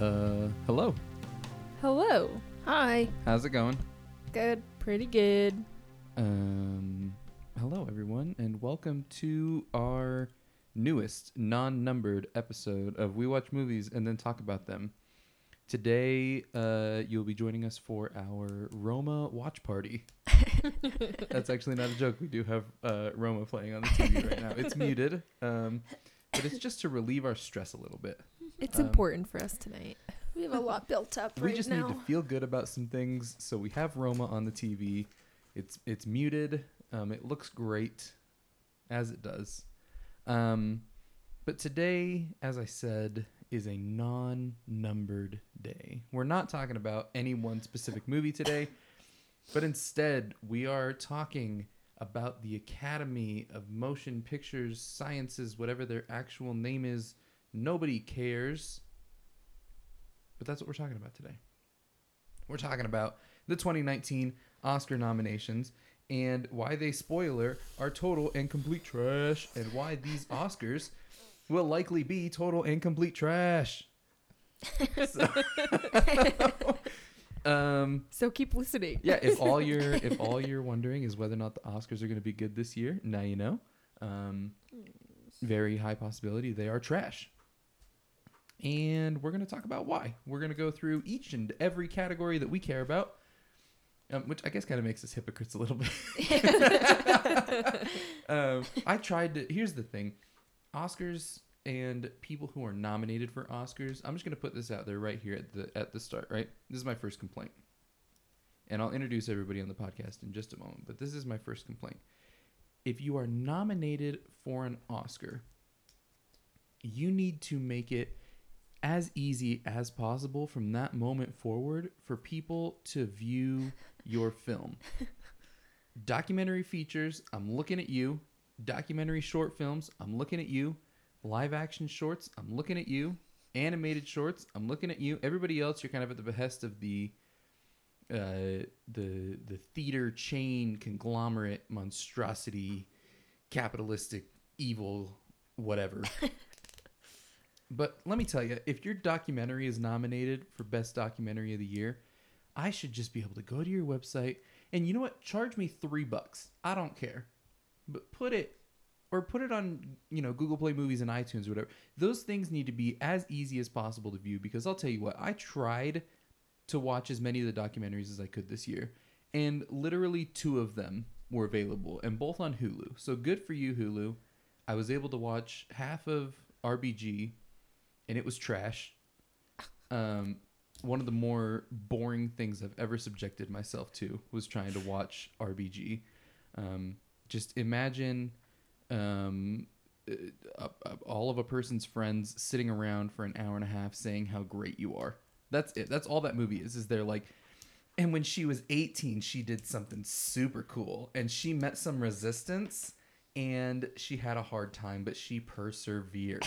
Uh, hello. Hello. Hi. How's it going? Good. Pretty good. Um, hello everyone, and welcome to our newest non-numbered episode of We Watch Movies and Then Talk About Them. Today, uh, you'll be joining us for our Roma watch party. That's actually not a joke. We do have uh, Roma playing on the TV right now. It's muted, um, but it's just to relieve our stress a little bit. It's Um, important for us tonight. We have a lot built up right now. we right just now. need to feel good about some things so we have roma on the tv it's it's muted um, it looks great as it does um, but today as i said is a non-numbered day we're not talking about any one specific movie today but instead we are talking about the academy of motion pictures sciences whatever their actual name is nobody cares but that's what we're talking about today. We're talking about the 2019 Oscar nominations and why they, spoiler, are total and complete trash, and why these Oscars will likely be total and complete trash. So- um, So keep listening. yeah, if all you're if all you're wondering is whether or not the Oscars are going to be good this year, now you know. Um, very high possibility they are trash. And we're going to talk about why. We're going to go through each and every category that we care about, um, which I guess kind of makes us hypocrites a little bit. um, I tried to. Here's the thing Oscars and people who are nominated for Oscars, I'm just going to put this out there right here at the, at the start, right? This is my first complaint. And I'll introduce everybody on the podcast in just a moment, but this is my first complaint. If you are nominated for an Oscar, you need to make it as easy as possible from that moment forward for people to view your film. Documentary features, I'm looking at you. Documentary short films, I'm looking at you. Live action shorts, I'm looking at you. Animated shorts, I'm looking at you. Everybody else, you're kind of at the behest of the uh, the the theater chain conglomerate monstrosity, capitalistic evil, whatever. But let me tell you, if your documentary is nominated for Best Documentary of the Year, I should just be able to go to your website and you know what? Charge me three bucks. I don't care. But put it or put it on, you know, Google Play Movies and iTunes or whatever. Those things need to be as easy as possible to view because I'll tell you what, I tried to watch as many of the documentaries as I could this year. And literally two of them were available and both on Hulu. So good for you, Hulu. I was able to watch half of RBG and it was trash. Um, one of the more boring things I've ever subjected myself to was trying to watch RBG. Um, just imagine um, uh, uh, uh, all of a person's friends sitting around for an hour and a half saying how great you are. That's it. That's all that movie is. Is they're like, and when she was 18, she did something super cool and she met some resistance and she had a hard time, but she persevered.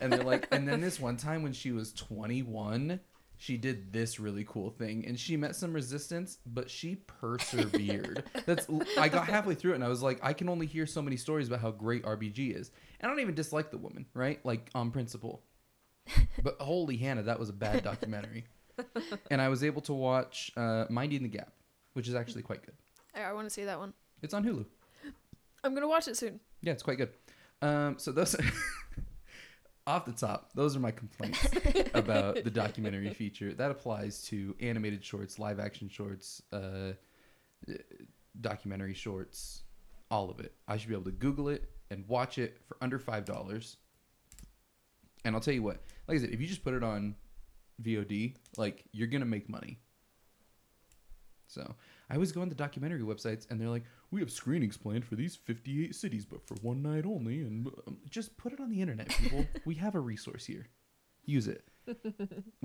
and they're like, and then this one time when she was 21, she did this really cool thing and she met some resistance, but she persevered. That's I got halfway through it and I was like, I can only hear so many stories about how great RBG is. And I don't even dislike the woman, right? Like on principle. But holy Hannah, that was a bad documentary. and I was able to watch uh, Minding the Gap, which is actually quite good. I, I want to see that one. It's on Hulu. I'm gonna watch it soon. Yeah, it's quite good. Um, so those off the top, those are my complaints about the documentary feature. That applies to animated shorts, live action shorts, uh, documentary shorts, all of it. I should be able to Google it and watch it for under five dollars. And I'll tell you what, like I said, if you just put it on VOD, like you're gonna make money. So I always go on the documentary websites and they're like, we have screenings planned for these 58 cities, but for one night only. And um, just put it on the internet, people. we have a resource here. Use it.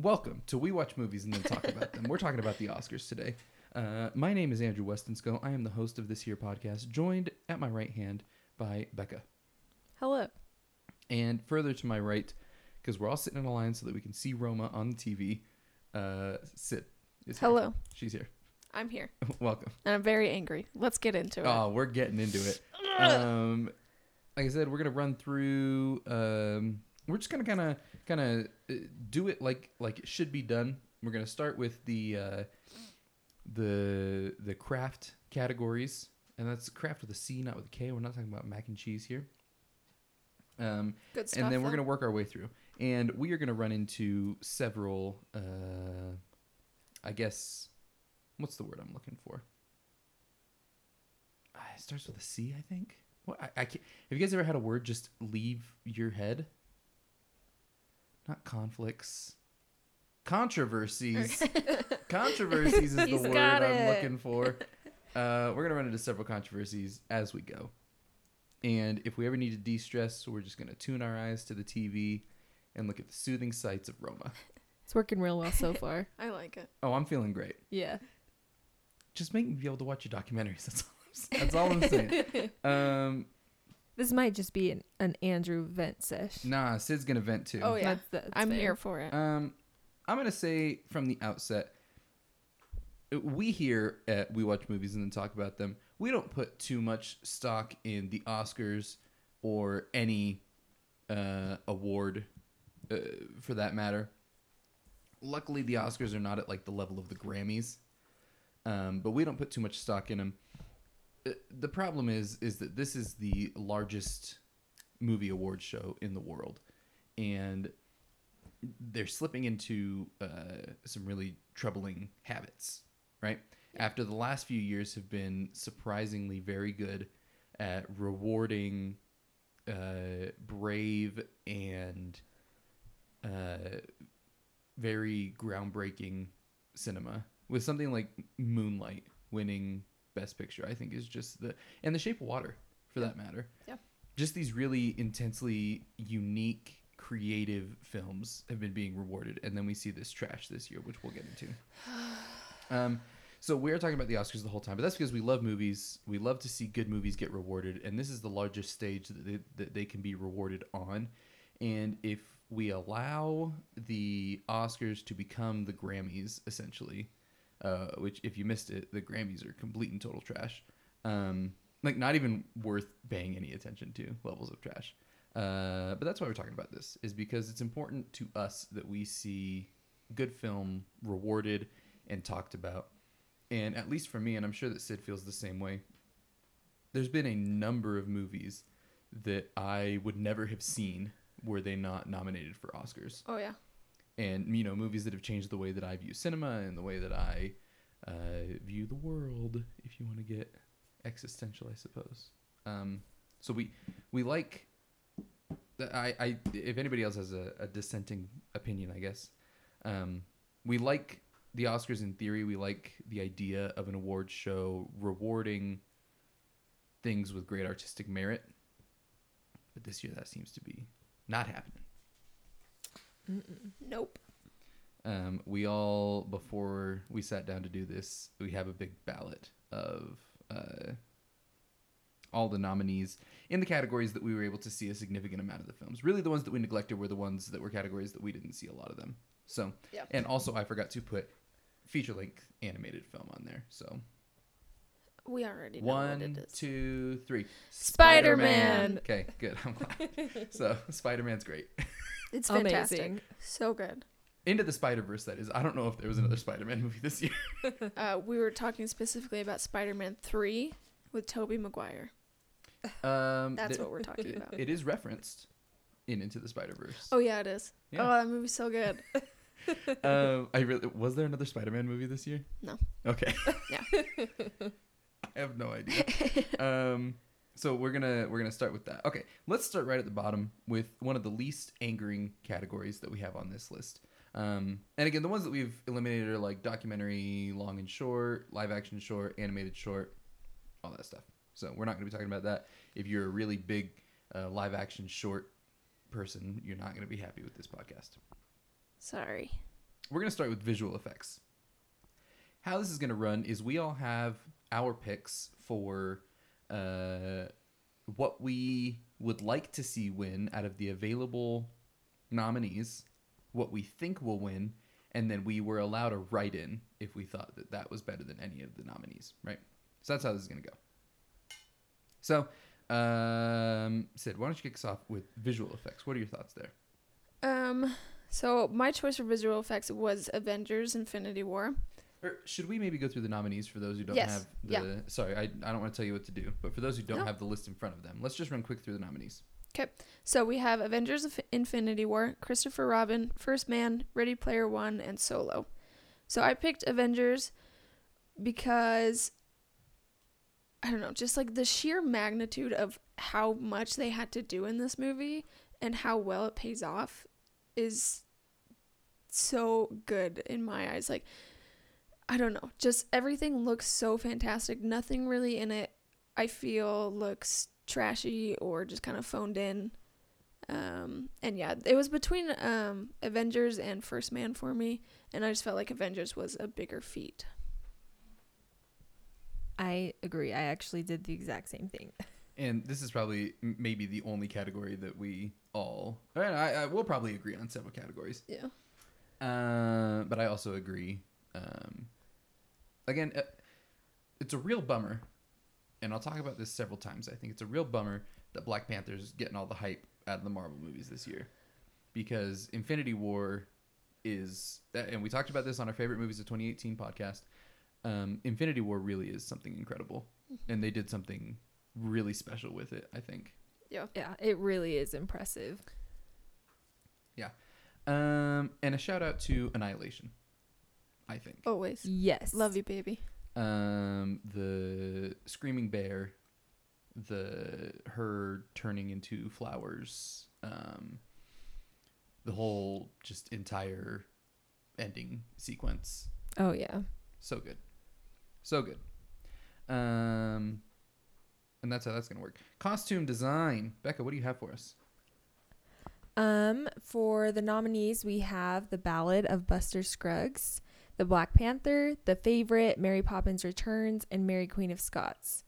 Welcome to We Watch Movies and Then Talk About Them. We're talking about the Oscars today. Uh, my name is Andrew Westonsko. I am the host of this here podcast, joined at my right hand by Becca. Hello. And further to my right, because we're all sitting in a line so that we can see Roma on the TV, uh, Sid is here. Hello. She's here. I'm here, Welcome. and I'm very angry. Let's get into it. Oh, we're getting into it. Um, like I said, we're gonna run through. Um, we're just gonna kind of kind of uh, do it like like it should be done. We're gonna start with the uh, the the craft categories, and that's craft with a C, not with a K. We're not talking about mac and cheese here. Um, Good stuff. and then we're though. to work our way through and we are going to run into several uh i guess what's the word i'm looking for Ah, it starts with a c i think what I, I can't have you guys ever had a word just leave your head not conflicts controversies controversies is the He's word got i'm it. looking for uh, we're going to run into several controversies as we go and if we ever need to de-stress, we're just gonna tune our eyes to the TV and look at the soothing sights of Roma. It's working real well so far. I like it. Oh, I'm feeling great. yeah. Just make me be able to watch your documentaries. That's all. I'm, that's all I'm saying. Um, This might just be an, an Andrew vent sesh. nah, Sid's gonna vent too. Oh yeah, That's- that's I'm fair. here for it. Um, I'm gonna say from the outset, we here at We Watch Movies and Then Talk About Them. We don't put too much stock in the Oscars or any uh, award, uh, for that matter. Luckily, the Oscars are not at like the level of the Grammys, um, but we don't put too much stock in them. Uh, The problem is, is that this is the largest movie award show in the world, and they're slipping into uh, some really troubling habits, right? After the last few years have been surprisingly very good at rewarding uh, brave and uh, very groundbreaking cinema with something like Moonlight winning Best Picture, I think is just the and The Shape of Water for that matter. Yeah. Just these really intensely unique, creative films have been being rewarded, and then we see this trash this year, which we'll get into. Um, so we're talking about the Oscars the whole time, but that's because we love movies. We love to see good movies get rewarded, and this is the largest stage that they, that they can be rewarded on. And if we allow the Oscars to become the Grammys, essentially, uh, which if you missed it, the Grammys are complete and total trash. Um, like not even worth paying any attention to levels of trash. Uh, but that's why we're talking about this is because it's important to us that we see good film rewarded and talked about. And at least for me, and I'm sure that Sid feels the same way, there's been a number of movies that I would never have seen were they not nominated for Oscars. Oh yeah. And, you know, movies that have changed the way that I view cinema and the way that I uh, view the world, if you want to get existential, I suppose. Um, so we we like. I, I if anybody else has a, a dissenting opinion, I guess, um, we like the Oscars in theory. We like the idea of an award show rewarding things with great artistic merit, but this year that seems to be not happening. Mm-mm. Nope. Um, we all before we sat down to do this, we have a big ballot of uh, all the nominees in the categories that we were able to see a significant amount of the films. Really, the ones that we neglected were the ones that were categories that we didn't see a lot of them. So, Yeah. and also I forgot to put feature length animated film on there. So We already know what it one, is. two, three. Spider-Man. Okay, good. I'm glad. so Spider Man's great. It's fantastic. Amazing. So good. Into the Spider Verse. That is. I don't know if there was another Spider Man movie this year. Uh, we were talking specifically about Spider-Man Three with Tobey Maguire. Um, That's there- what we're talking about. it is referenced in Into the Spider Verse. Oh yeah, it is. Yeah. Oh, that movie's so good. um, I really was there another Spider-Man movie this year? No. Okay. Yeah. I have no idea. um, so we're gonna we're gonna start with that. Okay, let's start right at the bottom with one of the least angering categories that we have on this list. Um, and again, the ones that we've eliminated are like documentary, long and short, live action short, animated short, all that stuff. So we're not gonna be talking about that. If you're a really big uh, live action short person, you're not gonna be happy with this podcast. Sorry. We're going to start with visual effects. How this is going to run is we all have our picks for uh, what we would like to see win out of the available nominees, what we think will win, and then we were allowed to write in if we thought that that was better than any of the nominees, right? So that's how this is going to go. So, um, Sid, why don't you kick us off with visual effects? What are your thoughts there? Um, so my choice for visual effects was Avengers: Infinity War. Or should we maybe go through the nominees for those who don't Yes, have the? yeah. Sorry, I, I don't want to tell you what to do, but for those who don't No. have the list in front of them, let's just run quick through the nominees. Okay, so we have Avengers: Inf- Infinity War, Christopher Robin, First Man, Ready Player One, and Solo. So I picked Avengers because I don't know, just like the sheer magnitude of how much they had to do in this movie and how well it pays off is so good in my eyes. Like I don't know, just everything looks so fantastic. Nothing really in it I feel looks trashy or just kind of phoned in. Um, and yeah, it was between um, Avengers and First Man for me, and I just felt like Avengers was a bigger feat. I agree. I actually did the exact same thing. And this is probably m- maybe the only category that we all. And I, I will probably agree on several categories. Yeah. Uh, but I also agree. Um, again, uh, it's a real bummer, and I'll talk about this several times. I think it's a real bummer that Black Panther's getting all the hype out of the Marvel movies this year, because Infinity War is, and we talked about this on our favorite movies of 2018 podcast. Um, Infinity War really is something incredible, and they did something really special with it. I think. Yeah, it really is impressive. Yeah. Um, and a shout out to Annihilation. I think. Always. Yes. Love you, baby. um the screaming bear the her turning into flowers um the whole just entire ending sequence Oh yeah. so good so good um and that's how that's gonna work costume design becca what do you have for us Um, for the nominees, we have The Ballad of Buster Scruggs, The Black Panther, The Favorite, Mary Poppins Returns, and Mary Queen of Scots.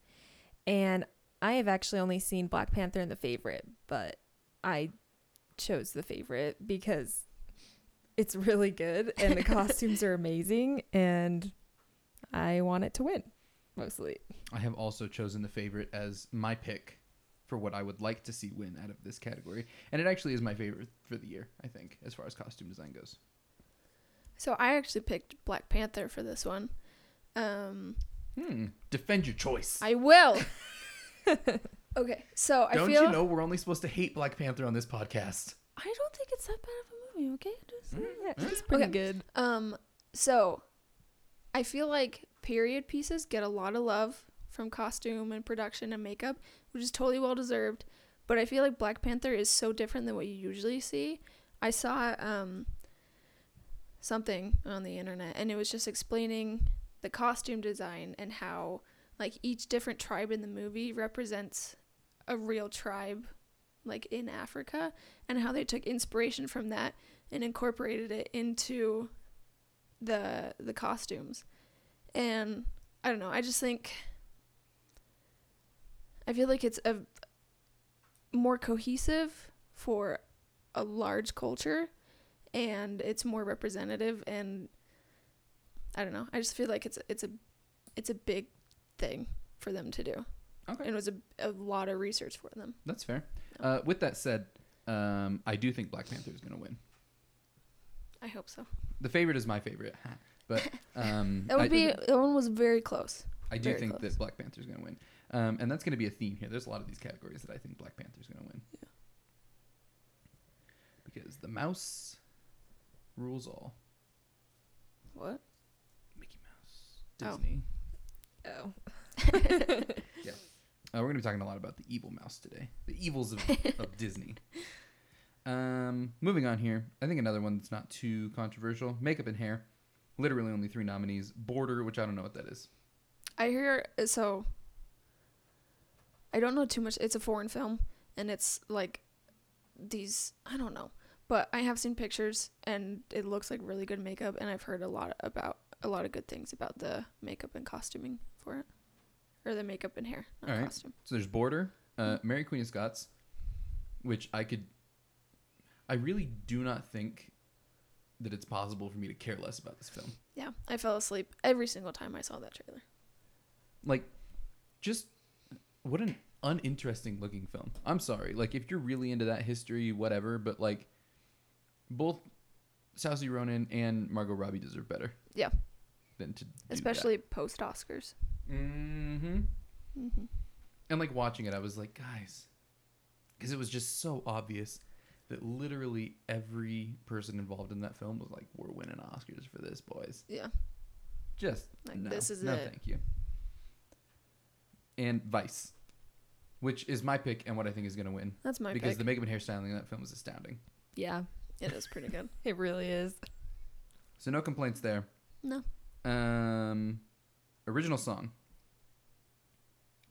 And I have actually only seen Black Panther and The Favorite, but I chose The Favorite because it's really good and the costumes are amazing and I want it to win mostly. i have also chosen the favorite as my pick for what i would like to see win out of this category and it actually is my favorite for the year i think as far as costume design goes So I actually picked Black Panther for this one. Um, Hmm. Defend your choice. I will. okay, so I Don't feel you know we're only supposed to hate Black Panther on this podcast? I don't think it's that bad of a movie. Okay, just Yeah, Mm. it's pretty Okay. good. Um, so I feel like period pieces get a lot of love from costume and production and makeup, which is totally well deserved. But I feel like Black Panther is so different than what you usually see. I saw um something on the internet and it was just explaining the costume design and how like each different tribe in the movie represents a real tribe like in Africa and how they took inspiration from that and incorporated it into the the costumes. And I don't know, I just think I feel like it's a more cohesive for a large culture and it's more representative and I don't know. I just feel like it's it's a it's a big thing for them to do. Okay. And it was a, a lot of research for them. That's fair. Uh, with that said, um, I do think Black Panther is going to win. I hope so. The favorite is my favorite, but um, That would I, be that one was very close. I do very think close. that Black Panther is going to win, um, and that's going to be a theme here. There's a lot of these categories that I think Black Panther is going to win. Yeah. Because the mouse rules all. What? Mickey Mouse, Oh. Disney. Oh. Yeah. Uh, we're going to be talking a lot about the evil mouse today. The evils of, of Disney. Um, moving on here. I think another one that's not too controversial. Makeup and hair. Literally only three nominees. Border, which I don't know what that is. I hear so. I don't know too much. It's a foreign film, and it's like these. I don't know, but I have seen pictures, and it looks like really good makeup, and I've heard a lot about a lot of good things about the makeup and costuming for it, or the makeup and hair, not All right. costume. So there's Border, uh, Mary Queen of Scots, which I could. I really do not think that it's possible for me to care less about this film. Yeah, I fell asleep every single time I saw that trailer. Like, just what an uninteresting looking film. I'm sorry. Like, if you're really into that history, whatever, but like, both Saoirse Ronan and Margot Robbie deserve better. Yeah. Than to do Especially post Oscars. Mm-hmm. Mm-hmm. And like watching it, I was like, guys, because it was just so obvious that literally every person involved in that film was like, "We're winning Oscars for this, boys." Yeah. Just Like, no, this is it. no, it. thank you. And Vice, which is my pick and what I think is going to win That's my pick. because pick. the makeup and hairstyling in that film is astounding. Yeah, it is pretty good. it really is. So no complaints there. No. Um, original song.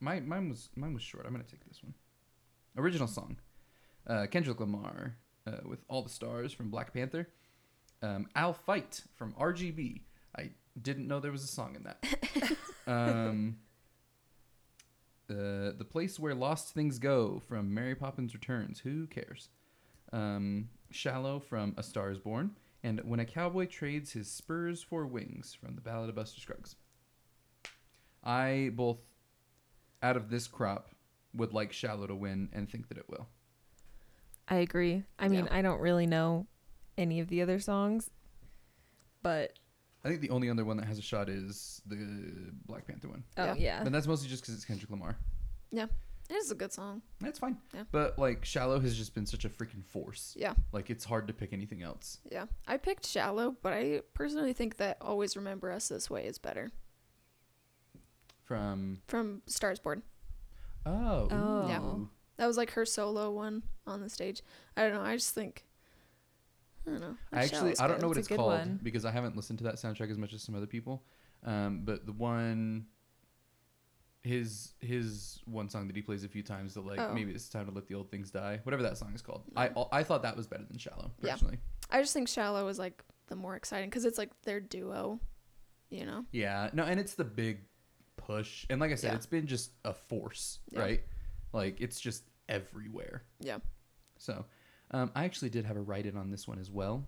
My mine was mine was short. I'm gonna take this one. Original song. Uh, Kendrick Lamar uh, with "All the Stars" from Black Panther. Um, "I'll Fight" from RGB. I didn't know there was a song in that. um, uh, the place where lost things go from Mary Poppins Returns. Who cares? Um, "Shallow" from A Star Is Born and When a Cowboy Trades His Spurs for Wings from the Ballad of Buster Scruggs. I both, out of this crop, would like Shallow to win and think that it will. I agree. I mean, Yeah. I don't really know any of the other songs, but I think the only other one that has a shot is the Black Panther one. oh Yeah. yeah, But that's mostly just because it's Kendrick Lamar. It is a good song. That's fine. Yeah. But like Shallow has just been such a freaking force. Yeah. Like it's hard to pick anything else. Yeah. I picked Shallow, but I personally think that Always Remember Us This Way is better. From From Stars Born. oh, Oh. Yeah. That was like her solo one on the stage. I don't know. I just think. I don't know. I actually I don't good. know what It's it's called one. because I haven't listened to that soundtrack as much as some other people. Um, but the one his his one song that he plays a few times that like Oh. maybe it's time to let the old things die. Whatever that song is called. I I thought that was better than Shallow Yeah. personally. I just think Shallow is like the more exciting because it's like their duo, you know? Yeah. No, and it's the big push. And like I said, Yeah. it's been just a force, Yeah. right? Like it's just everywhere. Yeah. So, um, I actually did have a write in on this one as well.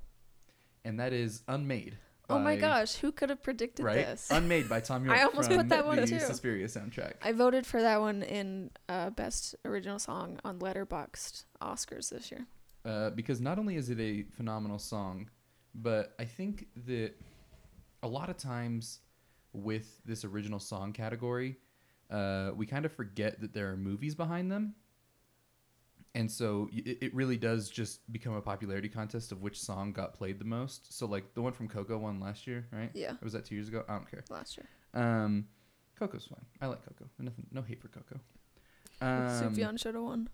And that is Unmade. Oh my gosh, who could have predicted right? this? Unmade by Tom York. I almost put that one the too. Suspiria soundtrack. I voted for that one in uh, best original song on Letterboxd Oscars this year. Uh, because not only is it a phenomenal song, but I think that a lot of times with this original song category, uh, we kind of forget that there are movies behind them. And so it, it really does just become a popularity contest of which song got played the most. So like the one from Coco won last year, right? Yeah, Or was that two years ago? I don't care. last year. Um, Coco's fine. I like Coco. Nothing, no hate for Coco. Um, Sufjan should have won.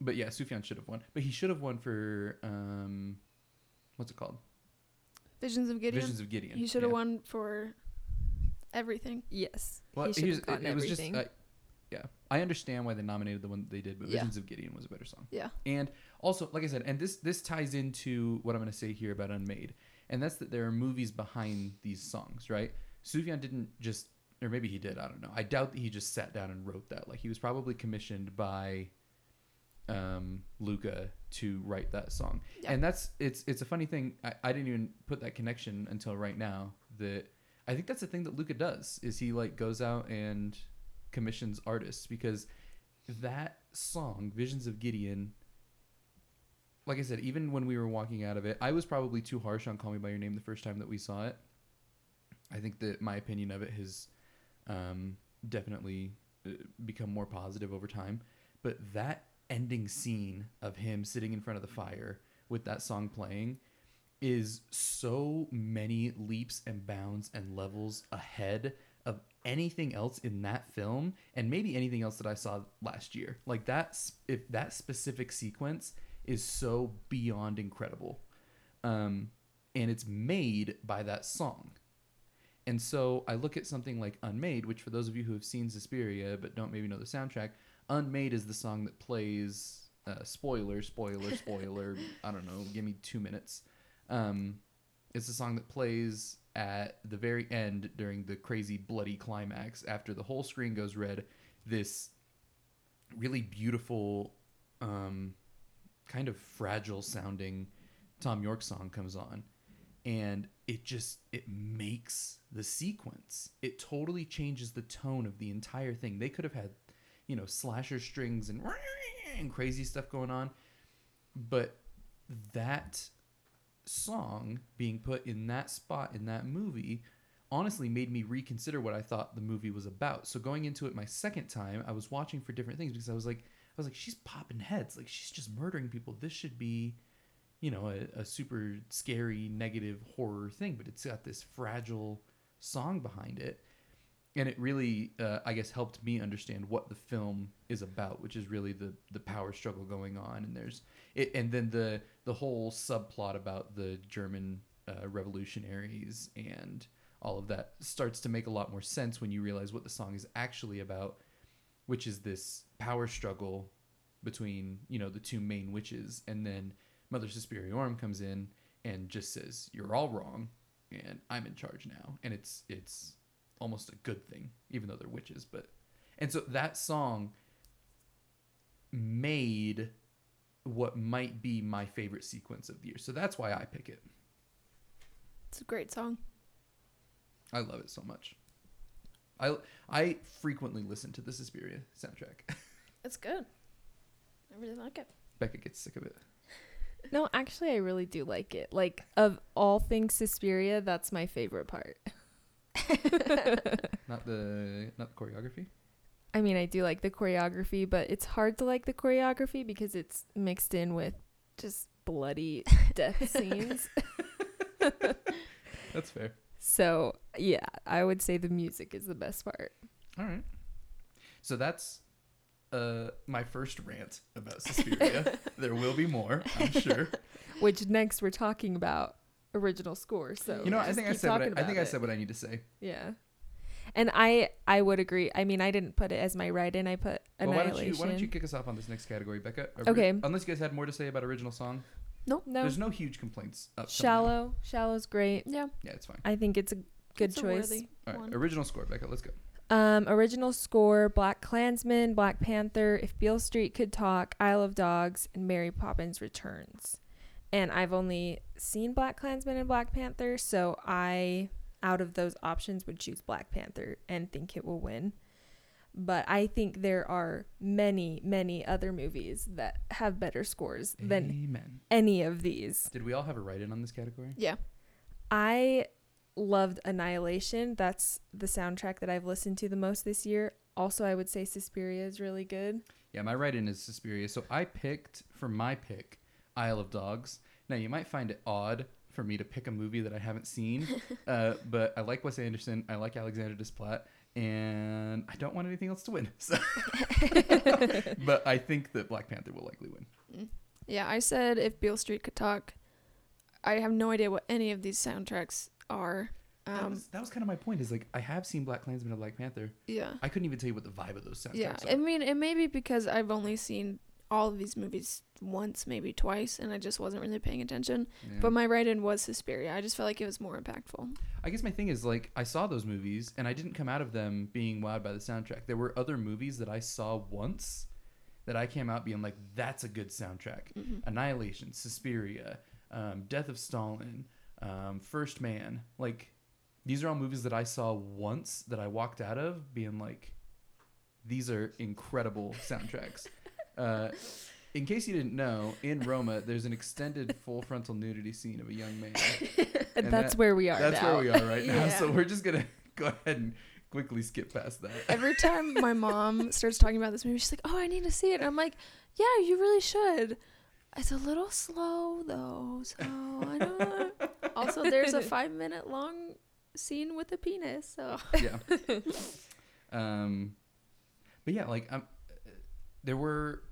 but yeah, Sufjan should have won. But he should have won for um, what's it called? Visions of Gideon. Visions of Gideon. he should have yeah. won for everything. yes. Well, he should have gotten it, it was everything. just, uh, yeah. I understand why they nominated the one they did, but Yeah. Visions of Gideon was a better song. Yeah. And also, like I said, and this this ties into what I'm going to say here about Unmade, and that's that there are movies behind these songs, right? Sufjan didn't just, or maybe he did. I don't know. I doubt that he just sat down and wrote that. Like he was probably commissioned by um, Luca to write that song, Yeah. and that's it's it's a funny thing. I, I didn't even put that connection until right now. That I think that's the thing that Luca does is he like goes out and commissions artists because that song Visions of Gideon like I said even when we were walking out of it I was probably too harsh on Call Me by Your Name the first time that we saw it. I think that my opinion of it has um, definitely uh, become more positive over time. But that ending scene of him sitting in front of the fire with that song playing is so many leaps and bounds and levels ahead anything else in that film and maybe anything else that I saw last year. Like that if that specific sequence is so beyond incredible. Um and it's made by that song. And so I look at something like Unmade, which for those of you who have seen Suspiria but don't maybe know the soundtrack, Unmade is the song that plays uh, spoiler, spoiler, spoiler. I don't know. Give me two minutes. Um, it's a song that plays at the very end during the crazy bloody climax after the whole screen goes red. This really beautiful, um, kind of fragile sounding Thom Yorke song comes on, and it just it makes the sequence. It totally changes the tone of the entire thing. They could have had, you know, slasher strings and and crazy stuff going on, but that song being put in that spot in that movie honestly made me reconsider what I thought the movie was about. So going into it my second time, I was watching for different things because I was like I was like she's popping heads, like she's just murdering people. This should be you know, a, a super scary negative horror thing, but it's got this fragile song behind it. And it really, uh, I guess, helped me understand what the film is about, which is really the the power struggle going on. And there's it, and then the the whole subplot about the German uh, revolutionaries and all of that starts to make a lot more sense when you realize what the song is actually about, which is this power struggle between you know the two main witches, and then Mother Suspiriorum comes in and just says, "You're all wrong, and I'm in charge now," and it's it's almost a good thing, even though they're witches. But and so that song made what might be my favorite sequence of the year. So that's why I pick it. It's a great song. I love it so much. I I frequently listen to the Suspiria soundtrack. It's good. I really like it. Becca gets sick of it. No, actually, I really do like it. Like of all things Suspiria, that's my favorite part. Not the not the choreography. I mean, I do like the choreography, but it's hard to like the choreography because it's mixed in with just bloody death scenes. That's fair. So, yeah, I would say the music is the best part. All right. So that's uh my first rant about Suspiria. there will be more, I'm sure. Which next we're talking about original score. So You know, I think I said what I, I think I said what I need to say. Yeah. And I I would agree. I mean, I didn't put it as my write in. I put Well, why don't you why don't you kick us off on this next category, Becca? Ori- Okay. Unless you guys had more to say about original song. no, There's no huge complaints. Up. Shallow. Shallow's great. Yeah. Yeah, it's fine. I think it's a good it's choice. worthy All right. Original score, Becca. Let's go. Um, original score: Black Klansman, Black Panther, If Beale Street Could Talk, Isle of Dogs, and Mary Poppins Returns. And I've only seen Black Klansman and Black Panther, so I, out of those options, would choose Black Panther and think it will win. But I think there are many, many other movies that have better scores than Amen. any of these. Did we all have a write-in on this category? Yeah. I loved Annihilation. That's the soundtrack that I've listened to the most this year. Also, I would say Suspiria is really good. Yeah, my write-in is Suspiria. So I picked for my pick Isle of Dogs. Now you might find it odd for me to pick a movie that I haven't seen, uh, but I like Wes Anderson. I like Alexander Desplat, and I don't want anything else to win. So, but I think that Black Panther will likely win. Yeah, I said if Beale Street could talk. I have no idea what any of these soundtracks are. that, Um, was, that was kind of my point. Is like I have seen Black Klansman and Black Panther. yeah. I couldn't even tell you what the vibe of those soundtracks Yeah. are. I mean, it may be because I've only seen all of these movies once, maybe twice, and I just wasn't really paying attention. Yeah. But my write-in was Suspiria. I just felt like it was more impactful. I guess my thing is like I saw those movies and I didn't come out of them being wowed by the soundtrack. There were other movies that I saw once that I came out being like, "That's a good soundtrack." Mhm. Annihilation, Suspiria, um, Death of Stalin, um, First Man. Like these are all movies that I saw once that I walked out of being like, "These are incredible soundtracks." uh, in case you didn't know, in Roma, there's an extended full frontal nudity scene of a young man. And And that's that- where we are That's now. where we are right now. Yeah. So we're just gonna go ahead and quickly skip past that. Every time my mom starts talking about this movie, she's like, "Oh, I need to see it." And I'm like, "Yeah, you really should." It's a little slow though, so I don't. know. Also, there's a five minute long scene with a penis, so yeah. Um, but yeah, like um, there were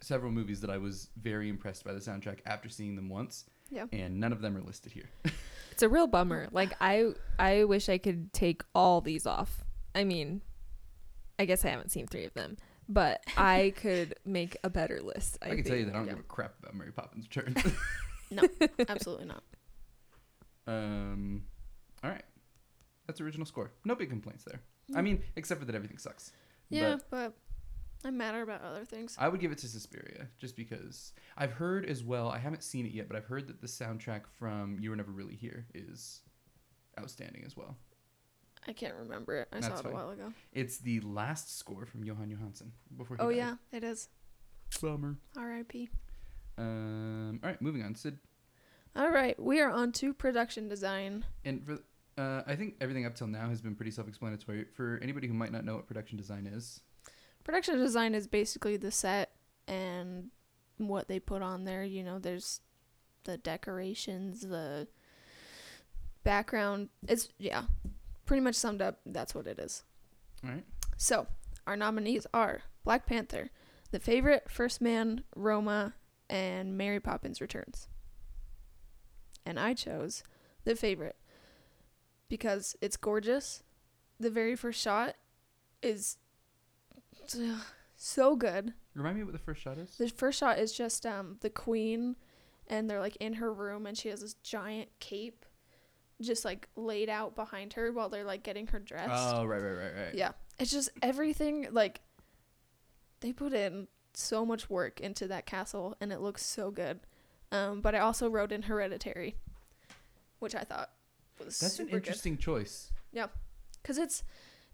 several movies that I was very impressed by the soundtrack after seeing them once, yeah. and none of them are listed here. It's a real bummer. Like I I wish I could take all these off. I mean, I guess I haven't seen three of them, but I could make a better list. I, I, can tell you that I don't yeah. give a crap about Mary Poppins Returns. No, absolutely not. um, all right, that's original score. No big complaints there. I Mm. mean, except for that everything sucks. Yeah, But but I'm madder about other things. I would give it to Suspiria just because I've heard as well. I haven't seen it yet, but I've heard that the soundtrack from You Were Never Really Here is outstanding as well. I can't remember it. I That's saw it fine. a while ago. It's the last score from Jóhann Jóhannsson before he Oh died. yeah, it is. bummer. R.I.P. Um, all right, moving on. Sid, All right, we are on to production design. And for uh, I think everything up till now has been pretty self-explanatory. For anybody who might not know what production design is, Production design is basically the set and what they put on there. You know, there's the decorations, the background. It's yeah, pretty much summed up. That's what it is. all right? So our nominees are Black Panther, The Favorite, First Man, Roma, and Mary Poppins Returns. And I chose The Favorite because it's gorgeous. The very first shot is so good. Remind me what the first shot is. The first shot is just um the queen and they're like in her room and she has this giant cape just like laid out behind her while they're like getting her dressed. Oh, right, right, right, right. Yeah. It's just everything like they put in so much work into that castle and it looks so good. Um but I also wrote in Hereditary, which I thought was That's an interesting choice. Yeah, cuz it's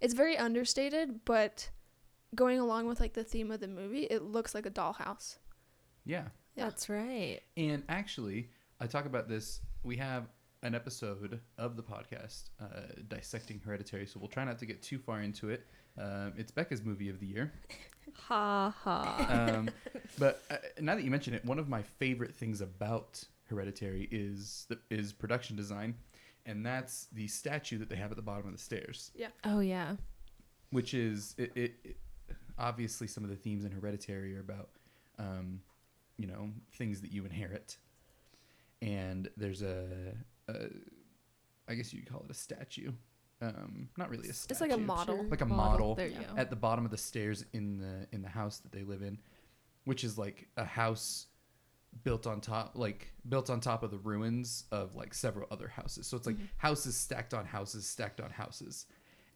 it's very understated but going along with like the theme of the movie, it looks like a dollhouse. Yeah. Yeah. That's right. And actually, I talk about this. We have an episode of the podcast uh, dissecting Hereditary, so we'll try not to get too far into it. Um, it's Becca's movie of the year. Ha ha. Um, but uh, now that you mention it, one of my favorite things about Hereditary is the, is production design, and that's the statue that they have at the bottom of the stairs, Yeah. oh yeah. which is it, it, it obviously some of the themes in Hereditary are about um, you know things that you inherit, and there's a, a I guess you'd call it a statue. Um, not really a statue. It's like a model. Like a model. There you Yeah. go. at the bottom of the stairs in the in the house that they live in, which is like a house built on top like built on top of the ruins of like several other houses. So it's like Mhm. houses stacked on houses stacked on houses.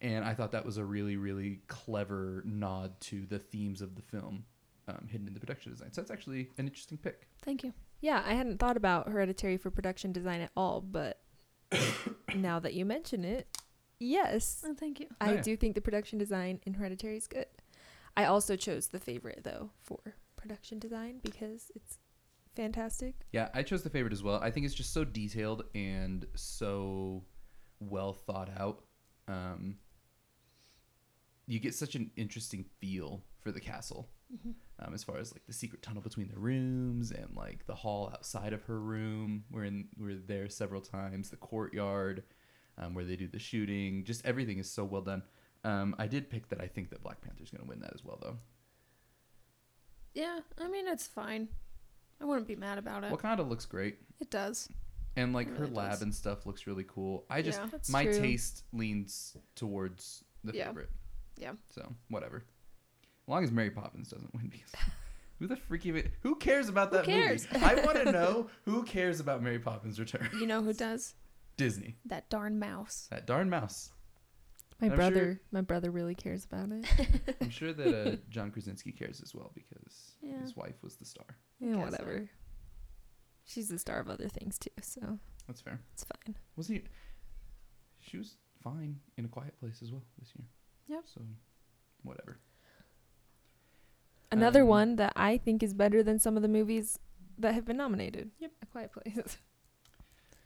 And I thought that was a really really clever nod to the themes of the film um, hidden in the production design. So that's actually an interesting pick. Thank you. Yeah, I hadn't thought about Hereditary for production design at all, but now that you mention it, yes. Oh, thank you. I Yeah. do think the production design in Hereditary is good. I also chose the favorite though for production design because it's fantastic. Yeah, I chose the favorite as well. I think it's just so detailed and so well thought out. Um, you get such an interesting feel for the castle, Mhm. um, as far as like the secret tunnel between the rooms and like the hall outside of her room. We're in we're there several times. The courtyard, um, where they do the shooting. Just everything is so well done. Um, I did pick that. I think that Black Panther's going to win that as well, though. Yeah, I mean it's fine. I wouldn't be mad about it. Wakanda looks great. It does. and like It her really lab does. and stuff looks really cool. I just Yeah. My true. taste leans towards the Yeah. favorite. Yeah. So whatever. As long as Mary Poppins doesn't win, because who the freak even who cares about Who that cares? movie? I want to know who cares about Mary Poppins Return. You know who does? Disney, That darn mouse. that darn mouse. My I'm brother, sure- my brother really cares about it. I'm sure that uh, John Krasinski cares as well because Yeah. his wife was the star. Yeah, guess so. whatever. She's the star of other things too, so That's fair. it's fine. Wasn't he? She was fine in a quiet place as well this year. Yep. So, whatever. Another Um, one that I think is better than some of the movies that have been nominated. Yep. A Quiet Place.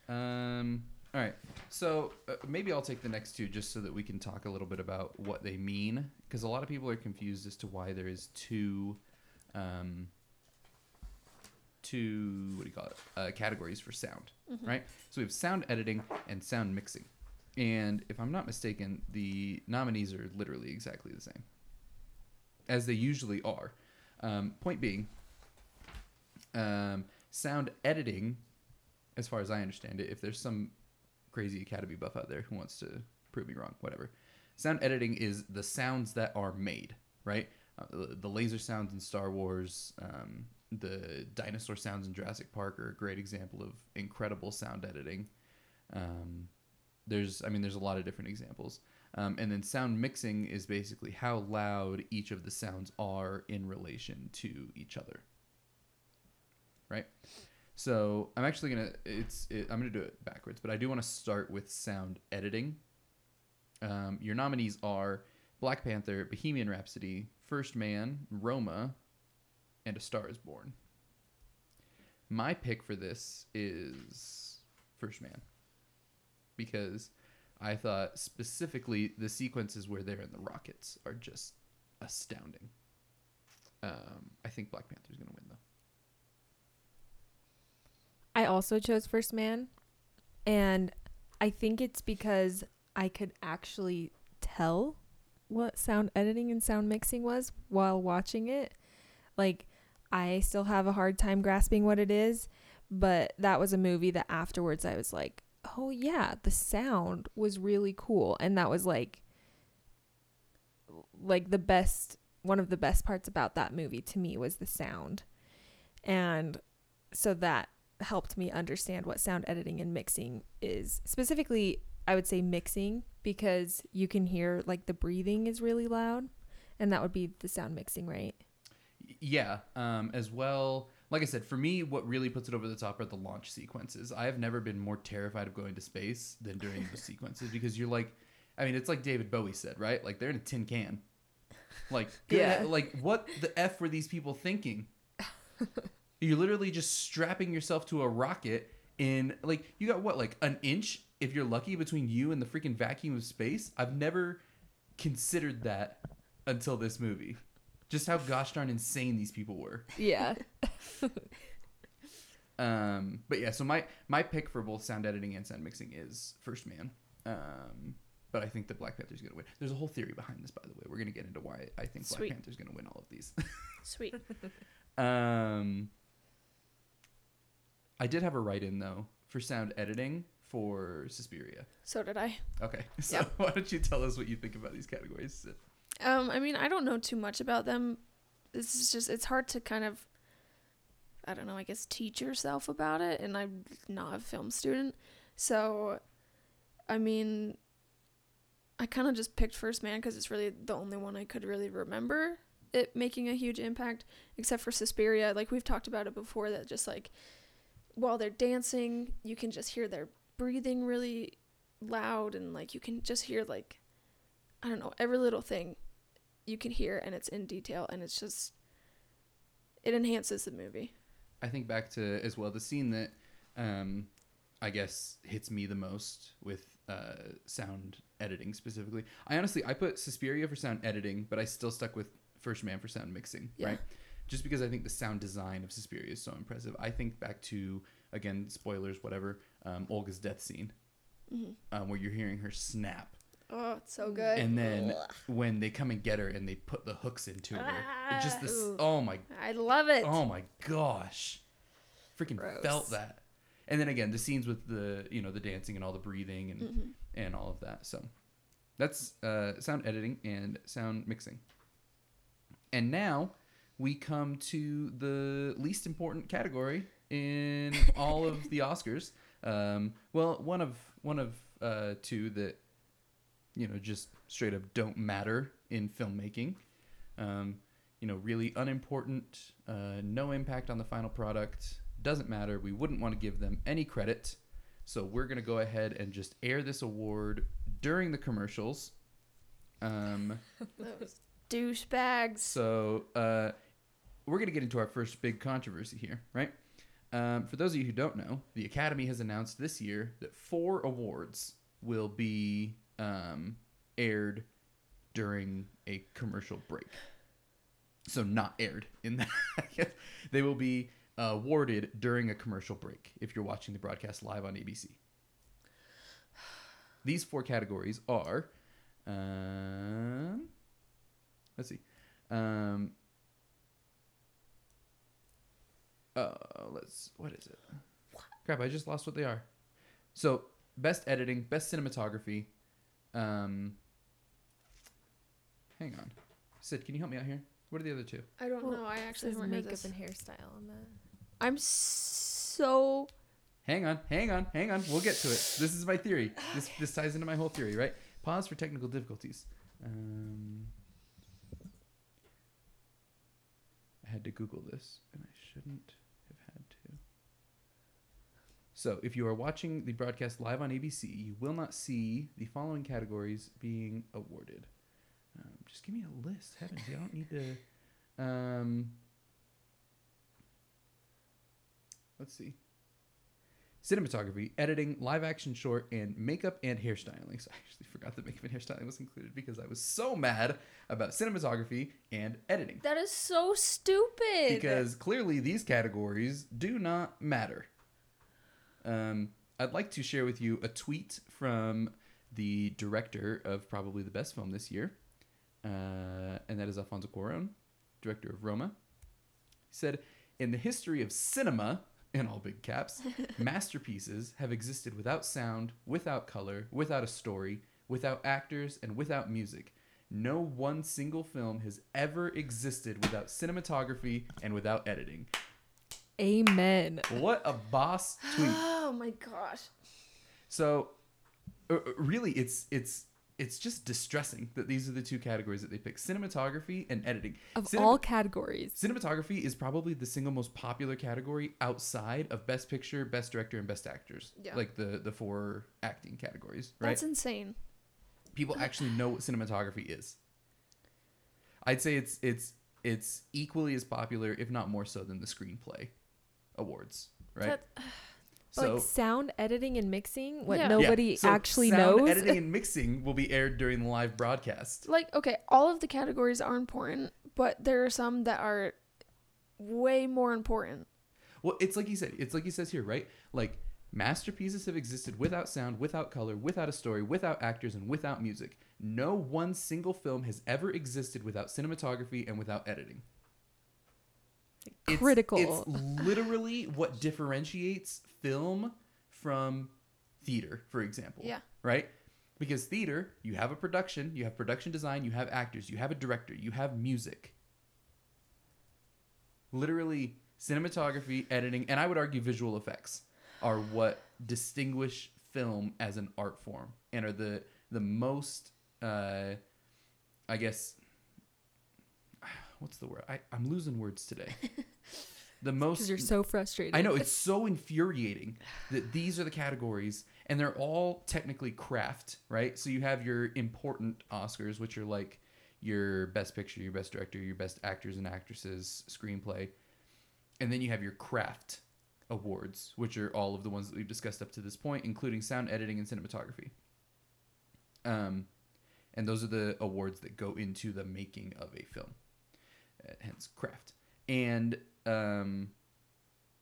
Um. All right. So uh, maybe I'll take the next two just so that we can talk a little bit about what they mean, because a lot of people are confused as to why there is two, um, two what do you call it? Uh, categories for sound, Mhm. right? So we have sound editing and sound mixing, and if I'm not mistaken, the nominees are literally exactly the same, as they usually are. Um, point being, um, sound editing as far as I understand it, if there's some crazy Academy buff out there who wants to prove me wrong, whatever. Sound editing is the sounds that are made, right? Uh, the, laser sounds in Star Wars, um, the dinosaur sounds in Jurassic Park are a great example of incredible sound editing. Um, there's, I mean, there's a lot of different examples. Um, and then sound mixing is basically how loud each of the sounds are in relation to each other. Right? So I'm actually gonna it's it, I'm gonna do it backwards, but I do want to start with sound editing. Um, your nominees are Black Panther, Bohemian Rhapsody, First Man, Roma, and A Star Is Born. my pick for this is First Man because I thought specifically the sequences where they're in the rockets are just astounding. Um, I think Black Panther's gonna win though. I also chose First Man, and I think it's because I could actually tell what sound editing and sound mixing was while watching it. Like, I still have a hard time grasping what it is, but that was a movie that afterwards I was like, oh yeah, the sound was really cool. And that was like, like the best, one of the best parts about that movie to me was the sound. And so that helped me understand what sound editing and mixing is. Specifically, I would say mixing because you can hear like the breathing is really loud, and that would be the sound mixing, right? Yeah, um, as well. Like I said, for me, what really puts it over the top are the launch sequences. I have never been more terrified of going to space than during those sequences because you're like, I mean, it's like David Bowie said, right? Like they're in a tin can. Like, Yeah. like what the f were these people thinking? You're literally just strapping yourself to a rocket in like you got what like an inch if you're lucky between you and the freaking vacuum of space. I've never considered that until this movie. Just how gosh darn insane these people were. Yeah. Um, but yeah, so my my pick for both sound editing and sound mixing is First Man. Um, but I think that Black Panther's gonna win. There's a whole theory behind this, by the way. We're gonna get into why I think Black Panther's gonna win all of these. Sweet. um, I did have a write in though for sound editing for Suspiria. So did I. Okay, so why don't you tell us what you think about these categories? Um, I mean, I don't know too much about them. This is just it's hard to kind of I don't know, I guess teach yourself about it and I'm not a film student. So I mean I kind of just picked First Man cuz it's really the only one I could really remember it making a huge impact except for Suspiria. Like we've talked about it before that just like while they're dancing, you can just hear their breathing really loud and like you can just hear like I don't know, every little thing you can hear and it's in detail and it's just it enhances the movie. I think back to as well the scene that um, I guess hits me the most with uh, sound editing specifically. I honestly I put Suspiria for sound editing, but I still stuck with First Man for sound mixing, Yeah. right? Just because I think the sound design of Suspiria is so impressive. I think back to again spoilers, whatever, um, Olga's death scene, hmm um, where you're hearing her snap, Oh, it's so good. and then when they come and get her and they put the hooks into her, it just this. Ooh. Oh my I love it. Oh my gosh. Freaking Gross. felt that. And then again, the scenes with the, you know, the dancing and all the breathing and Mhm. and all of that. So that's uh, sound editing and sound mixing. And now we come to the least important category in all of the Oscars. Um, well, one of one of uh, two that you know just straight up don't matter in filmmaking. Um, you know, really unimportant, uh, no impact on the final product. Doesn't matter. We wouldn't want to give them any credit. So we're gonna go ahead and just air this award during the commercials. Um, Those douchebags. so uh, we're going to get into our first big controversy here, right? Um, for those of you who don't know, the Academy has announced this year that four awards will be um, aired during a commercial break. So not aired in that. they will be awarded during a commercial break if you're watching the broadcast live on ABC. These four categories are, um, let's see, um, uh, let's what is it? Crap, I just lost what they are. So best editing, best cinematography. Um, hang on, Sid, can you help me out here? What are the other two? I don't Well, know. I actually says haven't makeup this. and hairstyle on that. I'm so Hang on, hang on, hang on. We'll get to it. This is my theory. This this ties into my whole theory, right? Pause for technical difficulties. Um, I had to Google this, and I shouldn't have had to. So, if you are watching the broadcast live on ABC, you will not see the following categories being awarded. Um, just give me a list. Heavens, you don't need to. Um, let's see. Cinematography, editing, live action short, and makeup and hairstyling. So I actually forgot that makeup and hairstyling was included because I was so mad about cinematography and editing. That is so stupid. Because clearly these categories do not matter. Um, I'd like to share with you a tweet from the director of probably the best film this year, uh, and that is Alfonso Cuarón, director of Roma. He said, "In the history of cinema, in all big caps, masterpieces have existed without sound, without color, without a story, without actors, and without music." No one single film has ever existed without cinematography and without editing. Amen. What a boss tweet. oh my gosh. So, uh, uh, really, it's it's it's just distressing that these are the two categories that they pick: cinematography and editing. Of Cinema- all categories. cinematography is probably the single most popular category outside of Best Picture, Best Director, and Best Actors. Yeah. Like the the four acting categories, right? That's insane. People actually know what cinematography is. I'd say it's it's it's equally as popular, if not more so, than the screenplay awards, right? That- so like sound editing and mixing, what Yeah. Yeah, nobody so actually sound knows. Editing and mixing will be aired during the live broadcast. like okay, all of the categories are important, but there are some that are way more important. Well, it's like you said. It's like he says here, right? Like masterpieces have existed without sound, without color, without a story, without actors, and without music. No one single film has ever existed without cinematography and without editing. It's- Critical. It's, literally what differentiates film from theater, for example. Yeah. Right? Because theater, you have a production, you have production design, you have actors, you have a director, you have music. Literally, cinematography, editing, and I would argue visual effects are what distinguish film as an art form and are the the most uh I guess what's the word? I, I'm losing words today. The most Because you're so frustrated. I know it's so infuriating that these are the categories and they're all technically craft, right? So you have your important Oscars, which are like your best picture, your best director, your best actors and actresses, screenplay. And then you have your craft awards, which are all of the ones that we've discussed up to this point, including sound editing and cinematography. Um, and those are the awards that go into the making of a film, hence craft. And um,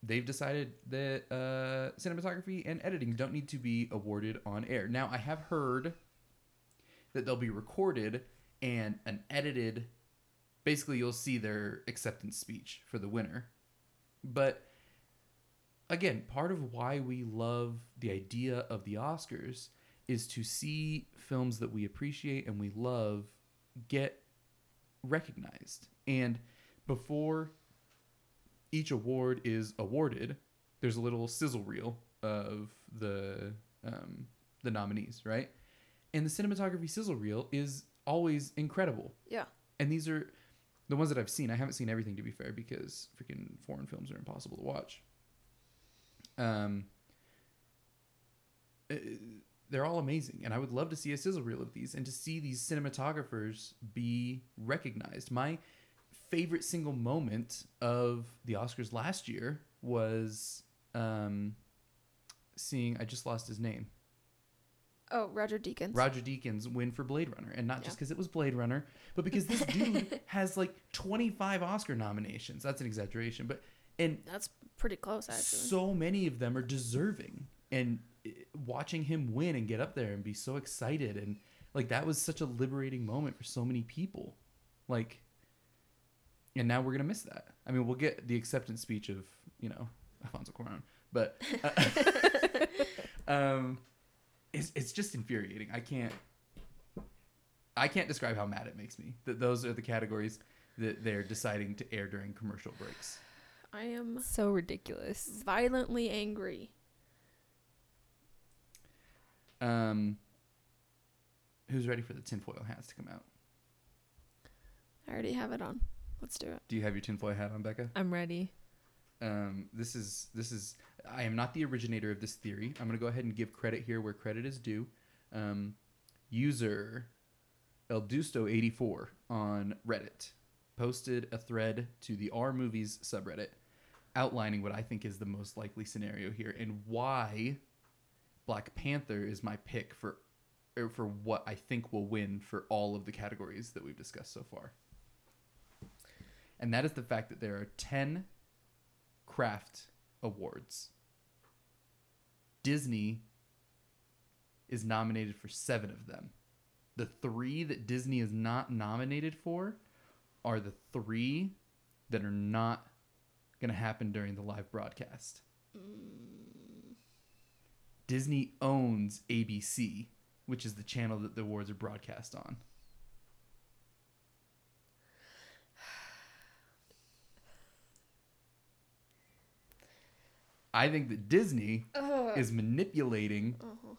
they've decided that uh, cinematography and editing don't need to be awarded on air. Now, I have heard that they'll be recorded and an edited. Basically, you'll see their acceptance speech for the winner. But again, part of why we love the idea of the Oscars is to see films that we appreciate and we love get recognized. And before each award is awarded, there's a little sizzle reel of the um, the nominees, right? And the cinematography sizzle reel is always incredible. Yeah. And these are the ones that I've seen. I haven't seen everything to be fair because freaking foreign films are impossible to watch. Um, uh, they're all amazing, and I would love to see a sizzle reel of these and to see these cinematographers be recognized. My favorite single moment of the Oscars last year was um, seeing. I just lost his name. Oh, Roger Deakins. Roger Deakins win for Blade Runner, and not just because it was Blade Runner, but because this dude has like 25 Oscar nominations. That's an exaggeration, but and That's pretty close, actually. so many of them are deserving. And eh, watching him win and get up there and be so excited and like that was such a liberating moment for so many people. Like, and now we're gonna miss that. I mean, we'll get the acceptance speech of you know Alfonso Cuarón, but uh, um, it's it's just infuriating. I can't. I can't describe how mad it makes me that those are the categories that they're deciding to air during commercial breaks. I am so ridiculous. violently angry. Um, who's ready for the tinfoil hats to come out? I already have it on. Let's do it. Do you have your tinfoil hat on, Becca? I'm ready. Um, this is this is. I am not the originator of this theory. I'm gonna go ahead and give credit here where credit is due. Um, user Eldusto84 on Reddit posted a thread to the R Movies subreddit outlining what I think is the most likely scenario here and why Black Panther is my pick for or for what I think will win for all of the categories that we've discussed so far. And that is the fact that there are 10 craft awards. Disney is nominated for 7 of them. The 3 that Disney is not nominated for are the 3 that are not going to happen during the live broadcast. Mm. Disney owns ABC, which is the channel that the awards are broadcast on. I think that Disney Ugh. is manipulating Uh-huh.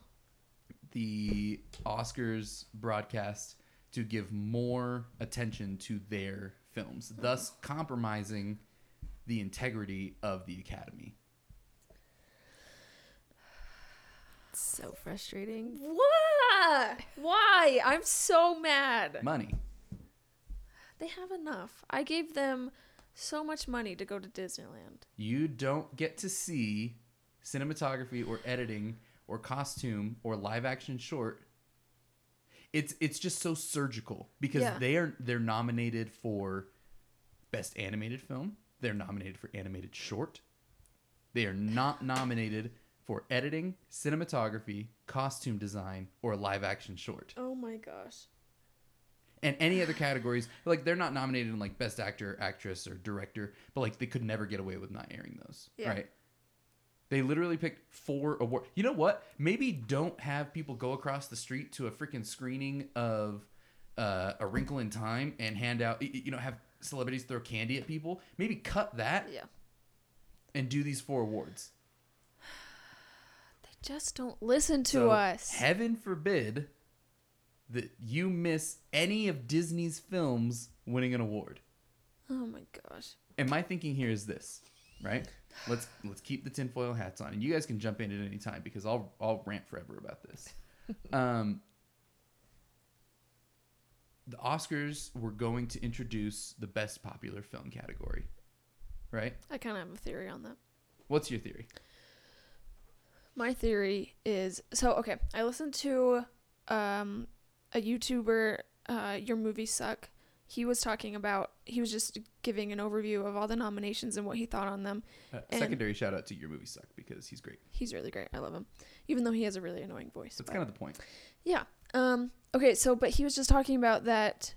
the Oscars broadcast to give more attention to their films, thus compromising the integrity of the Academy. So frustrating. Why? Why? I'm so mad. Money. They have enough. I gave them so much money to go to Disneyland. You don't get to see cinematography or editing or costume or live action short. It's it's just so surgical because Yeah. they are they're nominated for best animated film. They're nominated for animated short. They are not nominated for editing, cinematography, costume design, or live action short. Oh my gosh. And any other categories like they're not nominated in like best actor actress or director but like they could never get away with not airing those Yeah. right they literally picked four award you know what maybe don't have people go across the street to a freaking screening of uh, a wrinkle in time and hand out you know have celebrities throw candy at people maybe cut that Yeah. and do these four awards They just don't listen to So, us. heaven forbid that you miss any of disney's films winning an award oh my gosh. And my thinking here is this, right? Let's let's keep the tinfoil hats on, and you guys can jump in at any time because I'll I'll rant forever about this. Um, the Oscars were going to introduce the best popular film category, right? I kind of have a theory on that. What's your theory? My theory is so okay. I listened to um, a YouTuber, uh, Your Movies Suck. He was talking about, he was just giving an overview of all the nominations and what he thought on them. Uh, secondary shout out to your movie suck because he's great. He's really great. I love him, even though he has a really annoying voice. That's kind of the point. Yeah. Um. Okay. So, but he was just talking about that.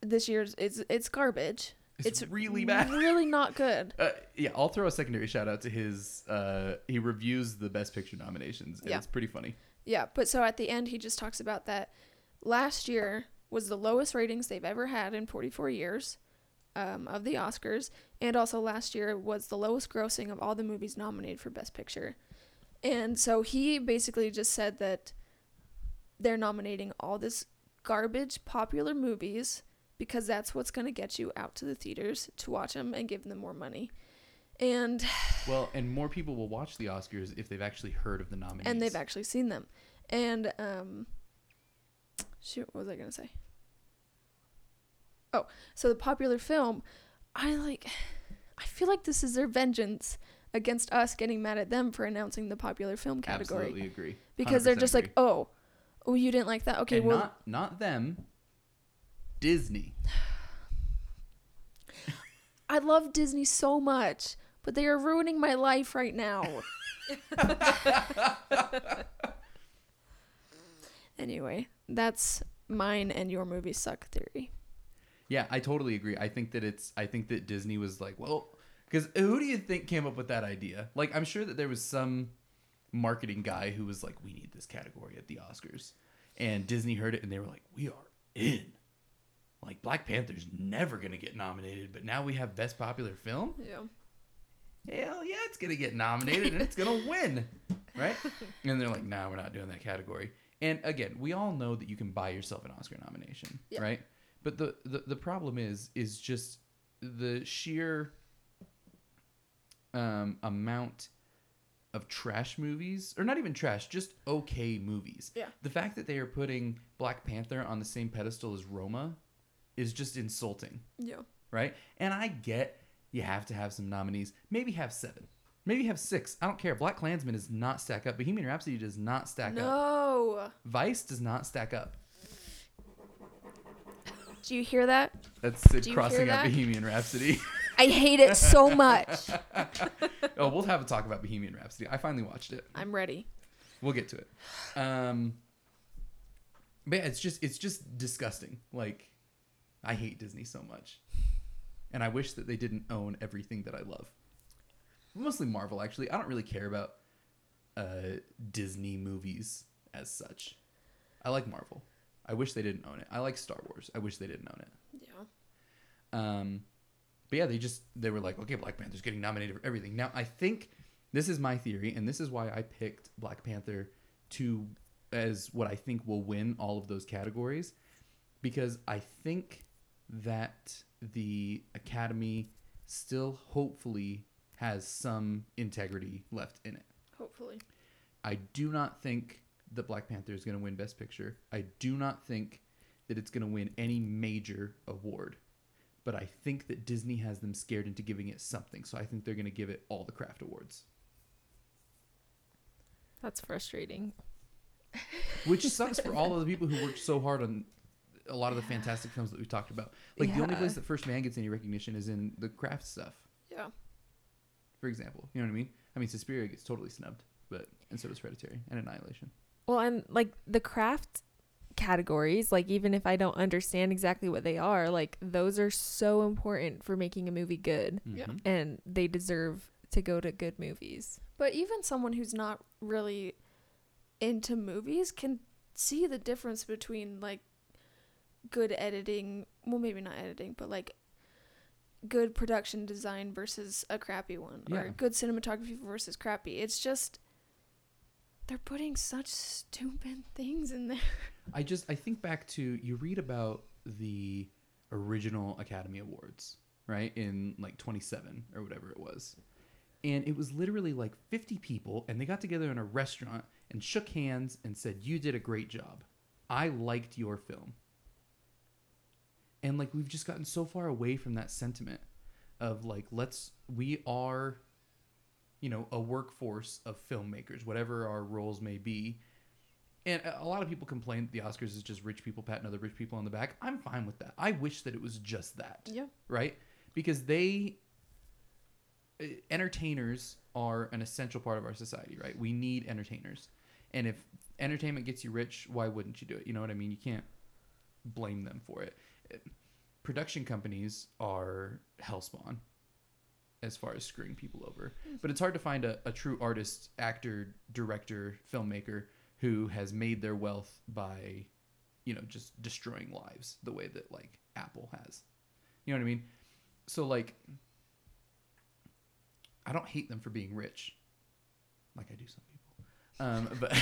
This year's it's it's garbage. It's, really bad. Really not good. Uh, yeah, I'll throw a secondary shout out to his. Uh, he reviews the best picture nominations, and Yeah. it's pretty funny. Yeah. But so at the end, he just talks about that. Last year was the lowest ratings they've ever had in 44 years, um, of the Oscars, and also last year was the lowest grossing of all the movies nominated for Best Picture. And so he basically just said that they're nominating all this garbage popular movies because that's what's going to get you out to the theaters to watch them and give them more money. And Well, and more people will watch the Oscars if they've actually heard of the nominees. and they've actually seen them. And um shoot, what was I going to say? Oh, so the popular film, I like I feel like this is their vengeance against us getting mad at them for announcing the popular film category Absolutely agree. because they're 100% just like, "Oh, oh, you didn't like that? Okay, and well, not not them, Disney. I love Disney so much, but they are ruining my life right now." anyway, that's mine and your movie suck theory. Yeah, I totally agree. I think that it's. I think that Disney was like, well, because who do you think came up with that idea? Like, I'm sure that there was some marketing guy who was like, we need this category at the Oscars, and Disney heard it and they were like, we are in. Like Black Panther's never gonna get nominated, but now we have Best Popular Film. Yeah. hell yeah, it's gonna get nominated and it's gonna win, right? And they're like, nah, we're not doing that category. And again, we all know that you can buy yourself an Oscar nomination, Yeah. right? But the, the the problem is is just the sheer um, amount of trash movies, or not even trash, just okay movies. Yeah. The fact that they are putting Black Panther on the same pedestal as Roma is just insulting Yeah. right? And I get you have to have some nominees. Maybe have seven. Maybe have six. I don't care. Black Klansman does not stack up. Bohemian Rhapsody does not stack up. No. Vice does not stack up. Do you hear that? That's Sid Do you crossing out that? Bohemian Rhapsody. I hate it so much. oh, we'll have a talk about Bohemian Rhapsody. I finally watched it. I'm ready. We'll get to it. Um, but yeah, it's just it's just disgusting. Like, I hate Disney so much, and I wish that they didn't own everything that I love. Mostly Marvel, actually. I don't really care about uh, Disney movies as such. I like Marvel. I wish they didn't own it. I like Star Wars. I wish they didn't own it. Yeah. Um, but yeah, they just they were like, okay, Black Panther's getting nominated for everything. Now I think this is my theory, and this is why I picked Black Panther to as what I think will win all of those categories, because I think that the Academy still hopefully has some integrity left in it. Hopefully. I do not think that Black Panther is going to win Best Picture. I do not think that it's going to win any major award. But I think that Disney has them scared into giving it something. So I think they're going to give it all the craft awards, That's frustrating. which sucks for all of the people who worked so hard on a lot of the fantastic films that we've talked about. Like the only place that First Man gets any recognition is in the craft stuff, Yeah. For example. You know what I mean? I mean, Suspiria gets totally snubbed, but and so does Hereditary and Annihilation. Well, and like the craft categories, like even if I don't understand exactly what they are, like those are so important for making a movie good Yeah. Mhm. and they deserve to go to good movies. But even someone who's not really into movies can see the difference between like good editing, well maybe not editing, but like good production design versus a crappy one Yeah. or good cinematography versus crappy. It's just they're putting such stupid things in there. I just I think back to you read about the original Academy Awards, right? In like 27 or whatever it was. And it was literally like 50 people and they got together in a restaurant and shook hands and said, "You did a great job. I liked your film." And like we've just gotten so far away from that sentiment of like let's we are you know, a workforce of filmmakers, whatever our roles may be. And a lot of people complain that the Oscars is just rich people patting other rich people on the back. I'm fine with that. I wish that it was just that, Yeah. right? Because they, uh, entertainers are an essential part of our society, right? We need entertainers. And if entertainment gets you rich, why wouldn't you do it? You know what I mean? You can't blame them for it. Production companies are hellspawn as far as screwing people over. But it's hard to find a, a true artist, actor, director, filmmaker who has made their wealth by, you know, just destroying lives the way that like Apple has. You know what I mean? So like I don't hate them for being rich. Like I do some. Um, but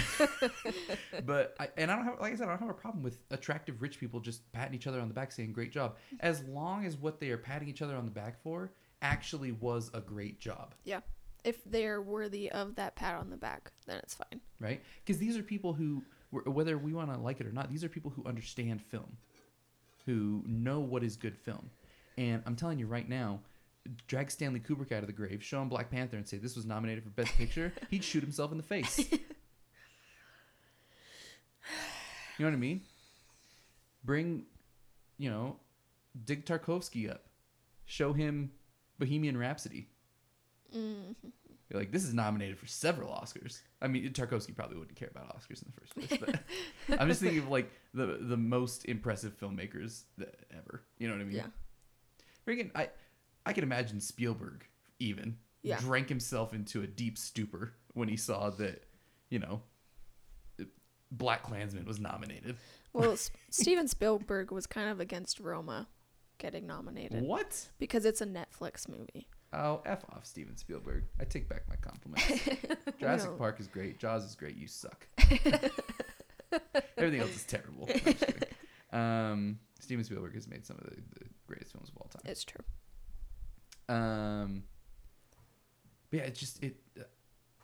but I, and I don't have like I said I don't have a problem with attractive rich people just patting each other on the back saying great job. As long as what they are patting each other on the back for actually was a great job. Yeah. If they're worthy of that pat on the back, then it's fine. right? Because these are people who whether we want to like it or not these are people who understand film who know what is good film. And i'm telling you right now drag stanley kubrick out of the grave show him black panther and say this was nominated for best picture he'd shoot himself in the face you know what i mean bring you know dig tarkovsky up show him bohemian rhapsody Mm. You're like, this is nominated for several Oscars. I mean, Tarkovsky probably wouldn't care about Oscars in the first place, but I'm just thinking of like the the most impressive filmmakers that ever. You know what I mean? Yeah. But again, I I can imagine Spielberg even Yeah. drank himself into a deep stupor when he saw that, you know, Black Klansman was nominated. Well, Steven Spielberg was kind of against Roma getting nominated What? because it's a Netflix movie. Oh, f off, Steven Spielberg. I take back my compliments. Jurassic No. Park is great. Jaws is great. You suck. Everything else is terrible. No, I'm just kidding. um, Steven Spielberg has made some of the, the greatest films of all time. It's true. Um, but yeah, it's just it.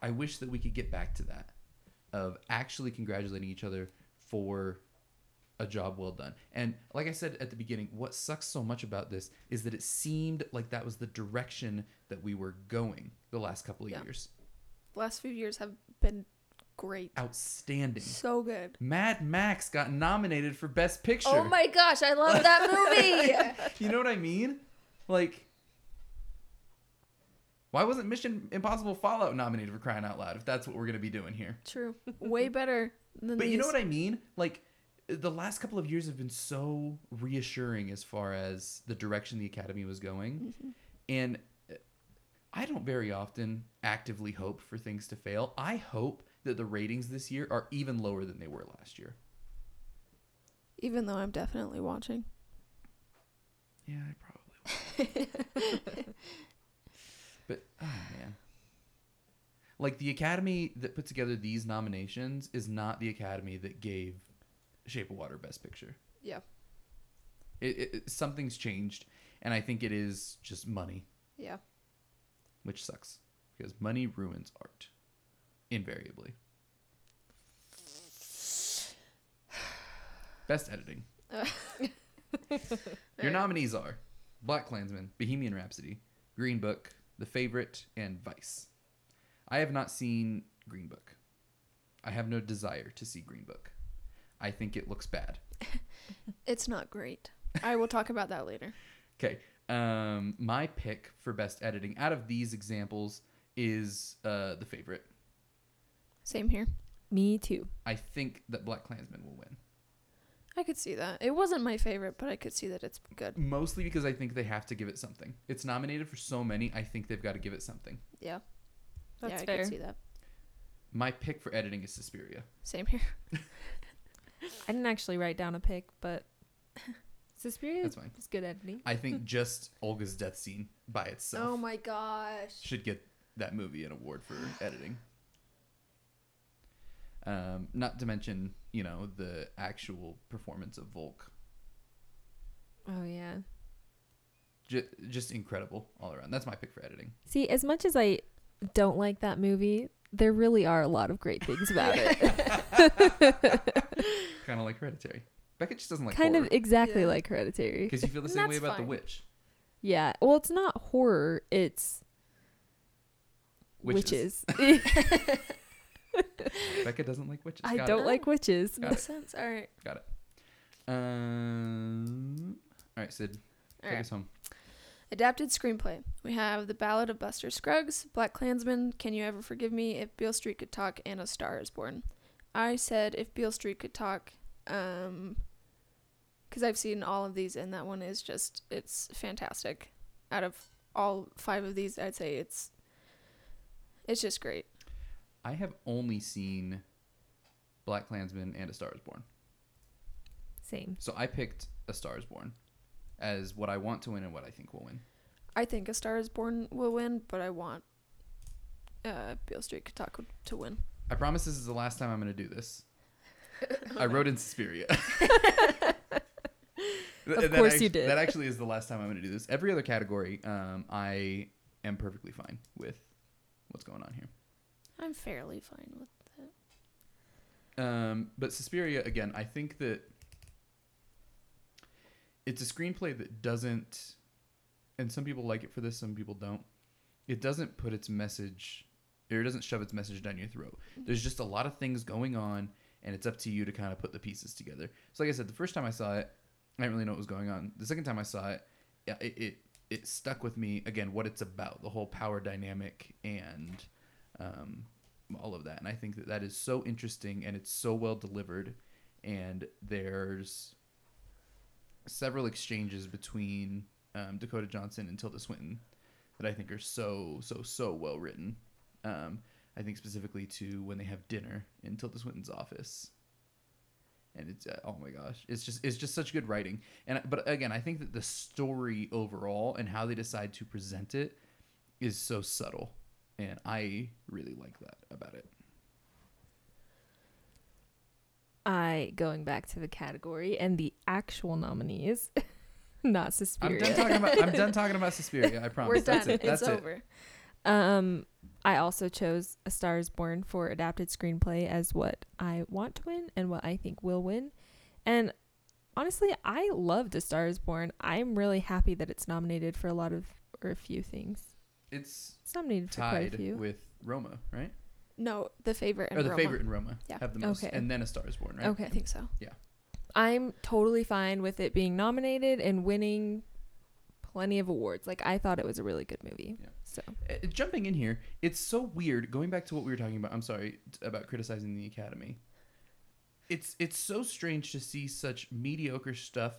I wish that we could get back to that of actually congratulating each other for a job well done. And like I said at the beginning, what sucks so much about this is that it seemed like that was the direction that we were going the last couple of Yeah. years. Last few years have been great. Outstanding. So good. Mad Max got nominated for Best Picture. Oh my gosh, I love that movie. You know what I mean? Like, why wasn't Mission Impossible Fallout nominated for crying out loud if that's what we're going to be doing here? True. Way better than But these. you know what I mean? Like, the last couple of years have been so reassuring as far as the direction the Academy was going. Mhm. And uh, I don't very often actively hope for things to fail. I hope that the ratings this year are even lower than they were last year. Even though I'm definitely watching. Yeah, I probably will. But oh man. Like the academy that put together these nominations is not the academy that gave Shape of Water Best Picture. Yeah. It, it, something's changed, and I think it is just money, Yeah. which sucks because money ruins art, invariably. Best editing. Your nominees are Black Klansman, Bohemian Rhapsody, Green Book, The Favorite, and Vice. I have not seen Green Book. I have no desire to see Green Book. I think it looks bad. It's not great. I will talk about that later. Okay. Um, my pick for best editing out of these examples is uh, The Favorite. Same here. Me too. I think that Black Klansman will win. I could see that. It wasn't my favorite, but I could see that it's good. Mostly because I think they have to give it something. It's nominated for so many, I think they've got to give it something. Yeah. That's yeah, I fair. could see that. My pick for editing is Suspiria. Same here. I didn't actually write down a pick, but Suspiria That's fine. is good editing. I think just Olga's death scene by itself Oh my gosh. should get that movie an award for editing. Um, not to mention, you know, the actual performance of Volk. Oh yeah. J- just incredible all around. That's my pick for editing. See, as much as I don't like that movie, there really are a lot of great things about it. kind of like Hereditary. Becca just doesn't like kind horror of exactly Yeah. like Hereditary. because you feel the same way that's about The. Witch. Yeah. Well, it's not horror. It's Witches. witches. Becca doesn't like witches. I Got don't it. like witches. Got Makes sense. All right. Got it. Um. All right, Sid, All take right. us home. Adapted screenplay. We have The Ballad of Buster Scruggs, Black Klansman, Can You Ever Forgive Me, If Beale Street Could Talk, and A Star Is Born. I said If Beale Street Could Talk, um, because I've seen all of these, and that one is just, it's fantastic. Out of all five of these, I'd say it's, it's just great. I have only seen Black Klansman and A Star Is Born. Same. So I picked A Star Is Born as what I want to win and what I think will win. I think A Star Is Born will win, but I want uh, Beale Street Talk to win. I promise this is the last time I'm going to do this. I wrote in Suspiria. Of That course act- you did. That actually is the last time I'm going to do this. Every other category, um, I am perfectly fine with what's going on here. I'm fairly fine with that. Um, but Suspiria, again, I think that it's a screenplay that doesn't, and some people like it for this, some people don't. It doesn't put its message, or it doesn't shove its message down your throat. There's just a lot of things going on, and it's up to you to kind of put the pieces together. So, like I said, the first time I saw it, I didn't really know what was going on. The second time I saw it, it, it, it stuck with me again what it's about, the whole power dynamic and um, all of that. And I think that that is so interesting and it's so well delivered. And there's several exchanges between um, Dakota Johnson and Tilda Swinton that I think are so, so, so well written. Um, I think specifically to when they have dinner in Tilda Swinton's office. And it's uh, oh my gosh, it's just it's just such good writing. And but again, I think that the story overall and how they decide to present it is so subtle, and I really like that about it. I going back to the category and the actual nominees, not I'm Suspiria. done talking about I'm done talking about Suspiria. I promise. We're That's done. it. That's it's it. over. Um, I also chose A Star Is Born for adapted screenplay as what I want to win and what I think will win. And honestly, I loved A Star Is Born. I'm really happy that it's nominated for a lot of or a few things. It's It's nominated for quite a tied few. with Roma, right? No, the favorite and or the Roma. favorite in Roma Yeah. have the most, Okay. and then A Star Is Born, right? Okay. I think so. Yeah. I'm totally fine with it being nominated and winning plenty of awards. Like I thought it was a really good movie. Yeah. So Uh, jumping in here, it's so weird. Going back to what we were talking about, I'm sorry t- about criticizing the Academy. It's it's so strange to see such mediocre stuff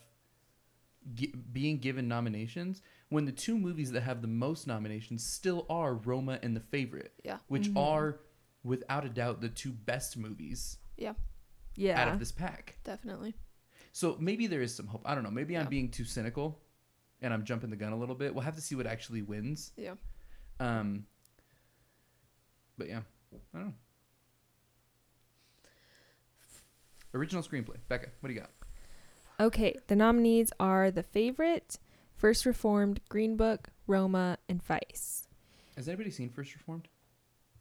gi- being given nominations when the two movies that have the most nominations still are Roma and The Favorite, Yeah. which Mhm. are without a doubt the two best movies out yeah, Out of this pack. Definitely. So maybe there is some hope. I don't know. Maybe I'm being too cynical and I'm jumping the gun a little bit. We'll have to see what actually wins. Yeah. Um but yeah, I don't know. Original screenplay. Becca, what do you got? Okay, the nominees are The Favorite, First Reformed, Green Book, Roma, and Vice. Has anybody seen First Reformed?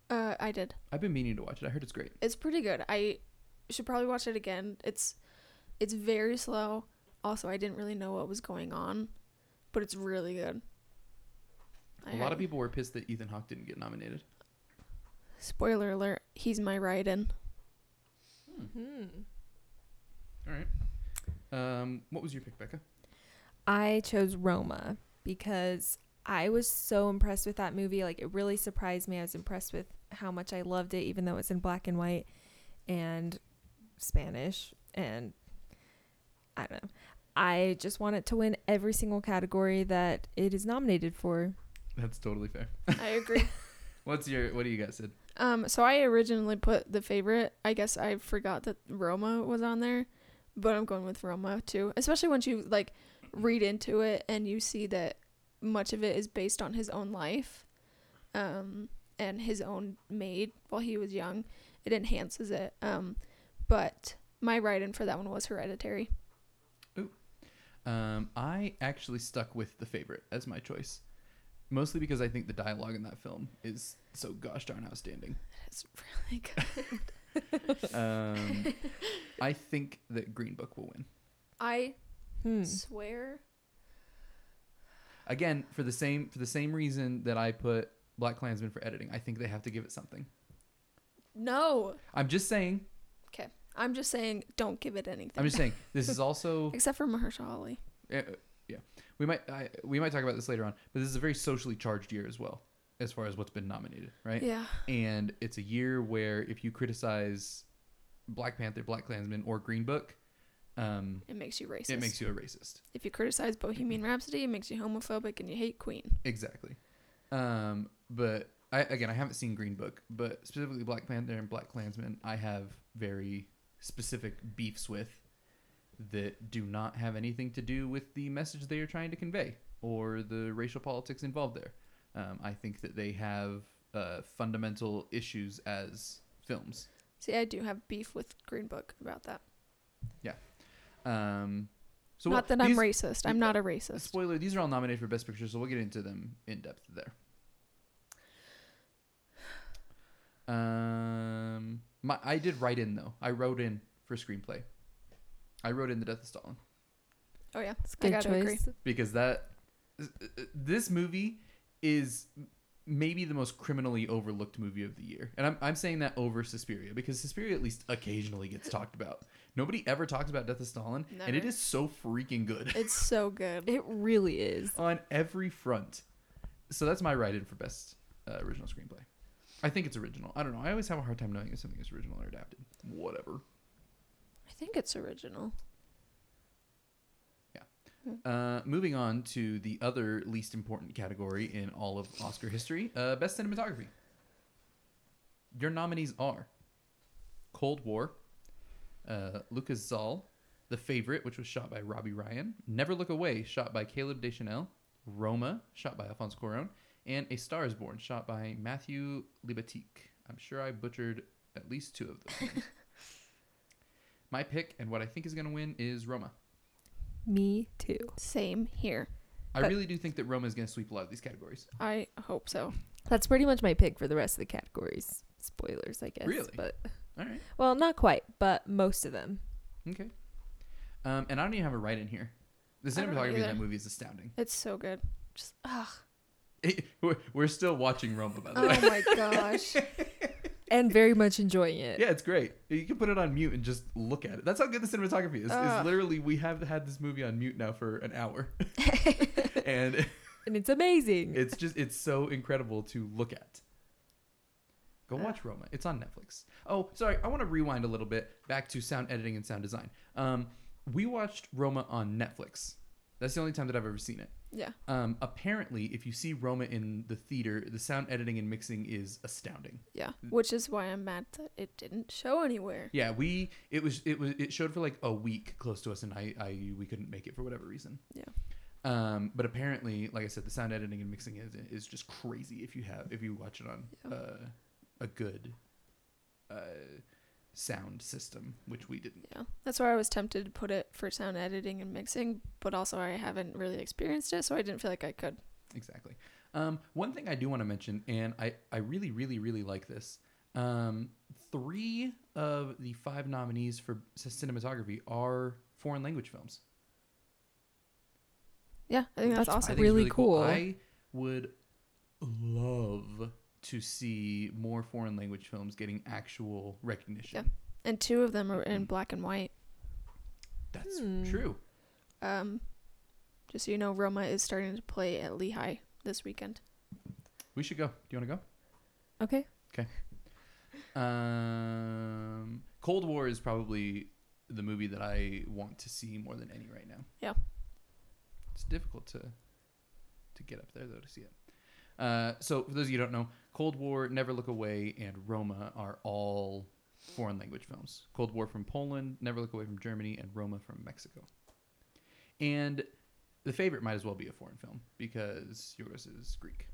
Uh, I did. I've been meaning to watch it. I heard it's great. It's pretty good. I should probably watch it again. It's it's very slow. Also, I didn't really know what was going on, but it's really good. A lot of people were pissed that Ethan Hawke didn't get nominated. Spoiler alert: He's my write-in. Hmm. All right. Um, what was your pick, Becca? I chose Roma because I was so impressed with that movie. Like it really surprised me. I was impressed with how much I loved it, even though it's in black and white and Spanish. And I don't know. I just want it to win every single category that it is nominated for. That's totally fair. I agree. What's your what do you guys said? um, so I originally put the favorite. I guess I forgot that Roma was on there, but I'm going with Roma too. Especially once you like read into it and you see that much of it is based on his own life, um, and his own maid while he was young. It enhances it. Um, but my write-in for that one was Hereditary. Um, I actually stuck with the favorite as my choice, mostly because I think the dialogue in that film is so gosh darn outstanding. It's really good. Um, I think that Green Book will win I Hmm. swear. again for the same for the same reason that I put Black Klansman for editing. I think they have to give it something. No. I'm just saying. Okay. I'm just saying, don't give it anything. I'm just saying. This is also Except for Mahershala Ali. uh, yeah. We might I, we might talk about this later on, but this is a very socially charged year as well, as far as what's been nominated, right? Yeah. and it's a year where if you criticize Black Panther, Black Klansman, or Green Book, um, It makes you racist. it makes you a racist. If you criticize Bohemian Rhapsody, it makes you homophobic and you hate Queen. Exactly. Um, but I again, I haven't seen Green Book, but specifically Black Panther and Black Klansman, I have very specific beefs with that do not have anything to do with the message they are trying to convey or the racial politics involved there. Um, I think that they have uh, fundamental issues as films. See, I do have beef with Green Book about that. Um, so not what- that I'm these- racist. I'm not a racist. Spoiler: These are all nominated for Best Picture, so we'll get into them in depth there. Um, my I did write in though. I wrote in for screenplay. I wrote in the Death of Stalin Oh yeah, It's good gotta agree. choice. because that this movie is maybe the most criminally overlooked movie of the year, and I'm I'm saying that over Suspiria because Suspiria at least occasionally gets talked about. Nobody ever talks about Death of Stalin, and it is so freaking good. It's so good. It really is. on every front. So that's my write-in for best uh, original screenplay. I think it's original. I don't know. I always have a hard time knowing if something is original or adapted. Whatever. I think it's original. Uh, moving on to the other least important category in all of Oscar history, uh, best cinematography. Your nominees are Cold War, uh, Lucas Zoll, The Favorite, which was shot by Robbie Ryan, Never Look Away, shot by Caleb Deschanel, Roma, shot by Alfonso Cuarón, and A Star Is Born, shot by Matthew Libatique. I'm sure I butchered at least two of them. My pick and what I think is going to win is Roma. Me too. Same here. I But- really do think that Roma is going to sweep a lot of these categories. I hope so. That's pretty much my pick for the rest of the categories. Spoilers, I guess. Really? But All right. well, not quite, but most of them. Okay. Um, and I don't even have a right in here. The I don't cinematography in that movie is astounding. It's so good. Just ugh. we're, we're still watching Roma, by the way. Oh my gosh. And very much enjoying it. Yeah, it's great. You can put it on mute and just look at it. That's how good the cinematography is. It's Ugh. literally we have had this movie on mute now for an hour, and And it's amazing. it's just it's so incredible to look at. Go watch Roma. It's on Netflix. Oh, sorry. I want to rewind a little bit back to sound editing and sound design. Um, we watched Roma on Netflix. That's the only time that I've ever seen it. Yeah. Um, apparently, if you see Roma in the theater, the sound editing and mixing is astounding. Yeah. Which is why I'm mad that it didn't show anywhere. Yeah, we it was it was it showed for like a week close to us, and I I we couldn't make it for whatever reason. Yeah. Um, but apparently, like I said, the sound editing and mixing is is just crazy if you have if you watch it on Yeah. uh, a good uh, sound system, which we didn't. Yeah. That's why I was tempted to put it for sound editing and mixing, but also I haven't really experienced it, so I didn't feel like I could. Exactly. Um, one thing I do want to mention, and I, I really, really, really like this. Um, three of the five nominees for cinematography are foreign language films. Yeah, I think that's, That's awesome. think it's Really cool. I would love to see more foreign language films getting actual recognition. Yeah. And two of them are in black and white. That's Hmm. true. Um, just so you know, Roma is starting to play at Lehigh this weekend. We should go. Do you want to go? okay. Okay. Um, Cold War is probably the movie that I want to see more than any right now. Yeah. It's difficult to to get up there though to see it. Uh, so for those of you who don't know, Cold War, Never Look Away, and Roma are all foreign language films. Cold War from Poland, Never Look Away from Germany, and Roma from Mexico. And the favorite might as well be a foreign film because Yorgos is Greek.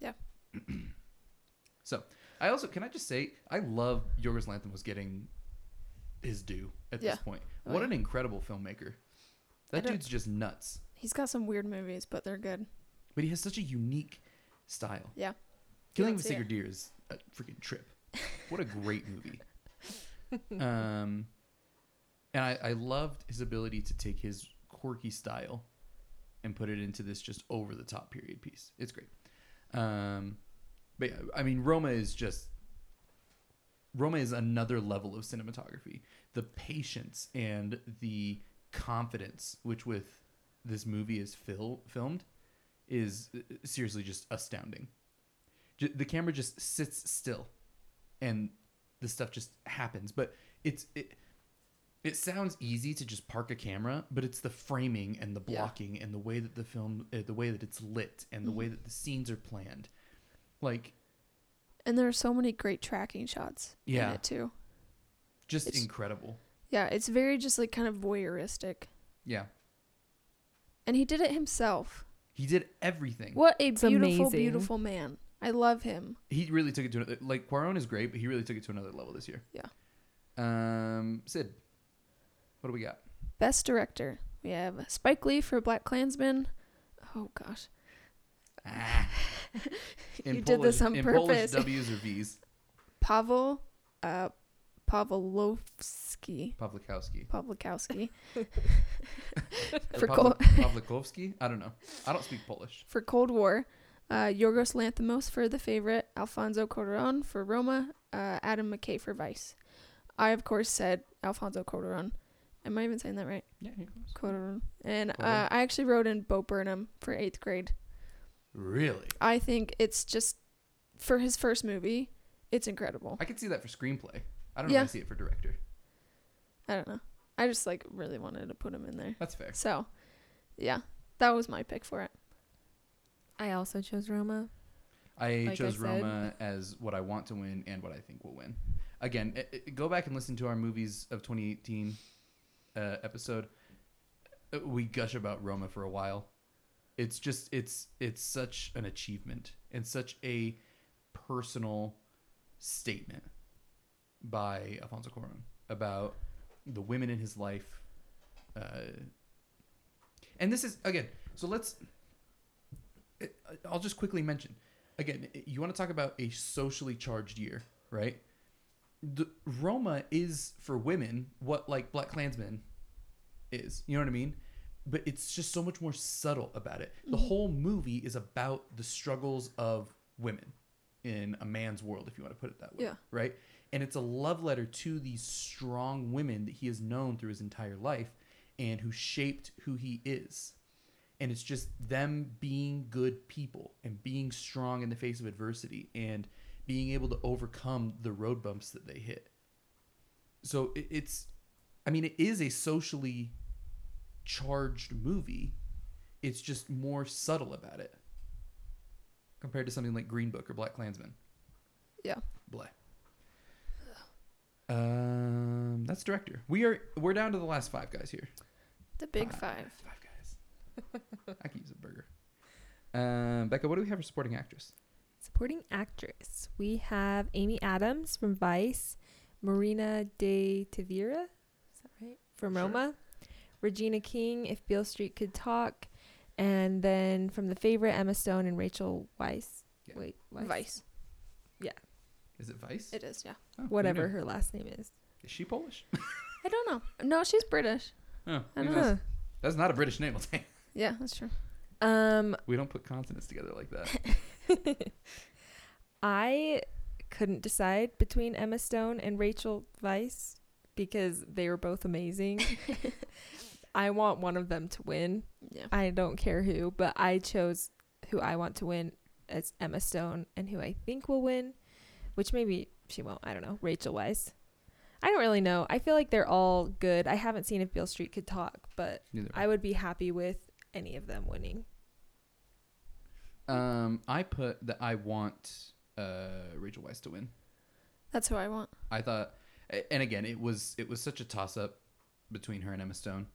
Yeah. so I also can I just say I love Yorgos Lanthimos getting his due at Yeah. this point. Oh, what yeah. an incredible filmmaker. That dude's just nuts. He's got some weird movies, but they're good. But he has such a unique style. Yeah. Killing of a Sacred Deer is a freaking trip. What a great movie. um, and I, I loved his ability to take his quirky style and put it into this just over the top period piece. It's great. Um, but yeah, I mean, Roma is just Roma is another level of cinematography. The patience and the confidence which with this movie is fil- filmed is uh, seriously just astounding. J- the camera just sits still, and the stuff just happens. But it's it. It sounds easy to just park a camera, but it's the framing and the Yeah. blocking and the way that the film, uh, the way that it's lit, and the Mhm. way that the scenes are planned. Like And there are so many great tracking shots Yeah. in it too. just It's- incredible. Yeah, it's very just like kind of voyeuristic. Yeah, And he did it himself. He did everything. What a It's beautiful, amazing. beautiful man. I love him. He really took it to another. Like Cuarón is great, but he really took it to another level this year. Yeah. Um, Sid, what do we got? Best director. We have Spike Lee for Black Klansman. Oh gosh. Ah. You did this on in purpose. Polish W's or V's. Pavel uh Pawlowski. Pawlikowski. Pawlikowski. Or For Pawlik- Pawlikowski? I don't know. I don't speak Polish. for Cold War. Uh, Yorgos Lanthimos for The Favorite, Alfonso Cuarón for Roma, uh, Adam McKay for Vice. I of course said Alfonso Cuarón. Am I even saying that right? Yeah. Cuarón. And uh, I actually wrote in Bo Burnham for eighth grade. Really? I think it's just for his first movie, it's incredible. I could see that for screenplay. I don't know Yeah. if I see it for director. I don't know. I just like really wanted to put him in there. That's fair. So, yeah, that was my pick for it. I also chose Roma. I Like chose said. Roma as what I want to win and what I think will win. Again, i i go back and listen to our movies of 2018 uh, episode. Uh, We gush about Roma for a while. It's just it's it's such an achievement and such a personal statement by Alfonso Cuarón about the women in his life. Uh, and this is again. So let's. I'll just quickly mention again. You want to talk about a socially charged year, right? The Roma is for women what like Black Klansmen is. You know what I mean? But it's just so much more subtle about it. The Mhm. whole movie is about the struggles of women in a man's world, if you want to put it that way. Yeah. Right? And it's a love letter to these strong women that he has known through his entire life and who shaped who he is. And it's just them being good people and being strong in the face of adversity and being able to overcome the road bumps that they hit. So it's, I mean, it is a socially charged movie. It's just more subtle about it compared to something like Green Book or Black Klansman. Yeah. Blah. Um, that's director. We are we're down to the last five guys here. The big five. Five guys. I could use a burger. Um, Becca, what do we have for supporting actress? Supporting actress. We have Amy Adams from Vice, Marina de Tavira, is that right? From Sure. Roma, Regina King, If Beale Street Could Talk, and then from The Favorite, Emma Stone and Rachel Weisz. Yeah. Wait, Weisz? Vice. Is it Vice? It is, yeah. Oh, Whatever her last name is. Is she Polish? I don't know. No, she's British. Oh, I don't that's, that's not a British name. I'll tell you. Yeah, that's true. Um, We don't put consonants together like that. I couldn't decide between Emma Stone and Rachel Weisz because they were both amazing. I want one of them to win. Yeah. I don't care who, but I chose who I want to win as Emma Stone and who I think will win, which maybe she won't. I don't know. Rachel Weisz. I don't really know. I feel like they're all good. I haven't seen if Beale Street could talk, but Neither. I would be happy with any of them winning. Um, I put that I want uh, Rachel Weisz to win. That's who I want. I thought, and again, it was it was such a toss up between her and Emma Stone,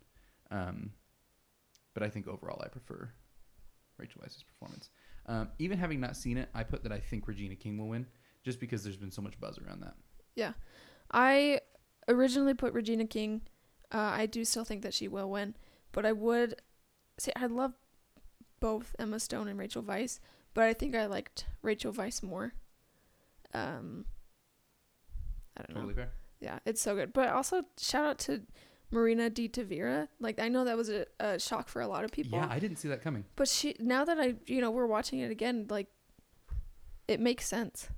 um, but I think overall I prefer Rachel Weisz's performance. Um, even having not seen it, I put that I think Regina King will win, just because there's been so much buzz around that. Yeah. I originally put Regina King. Uh, I do still think that she will win, but I would say I love both Emma Stone and Rachel Weisz, but I think I liked Rachel Weisz more. Um, I don't know. Totally fair. Yeah, it's so good. But also shout out to Marina de Tavira. Like I know that was a, a shock for a lot of people. Yeah, I didn't see that coming. But she now that I you know we're watching it again, like it makes sense.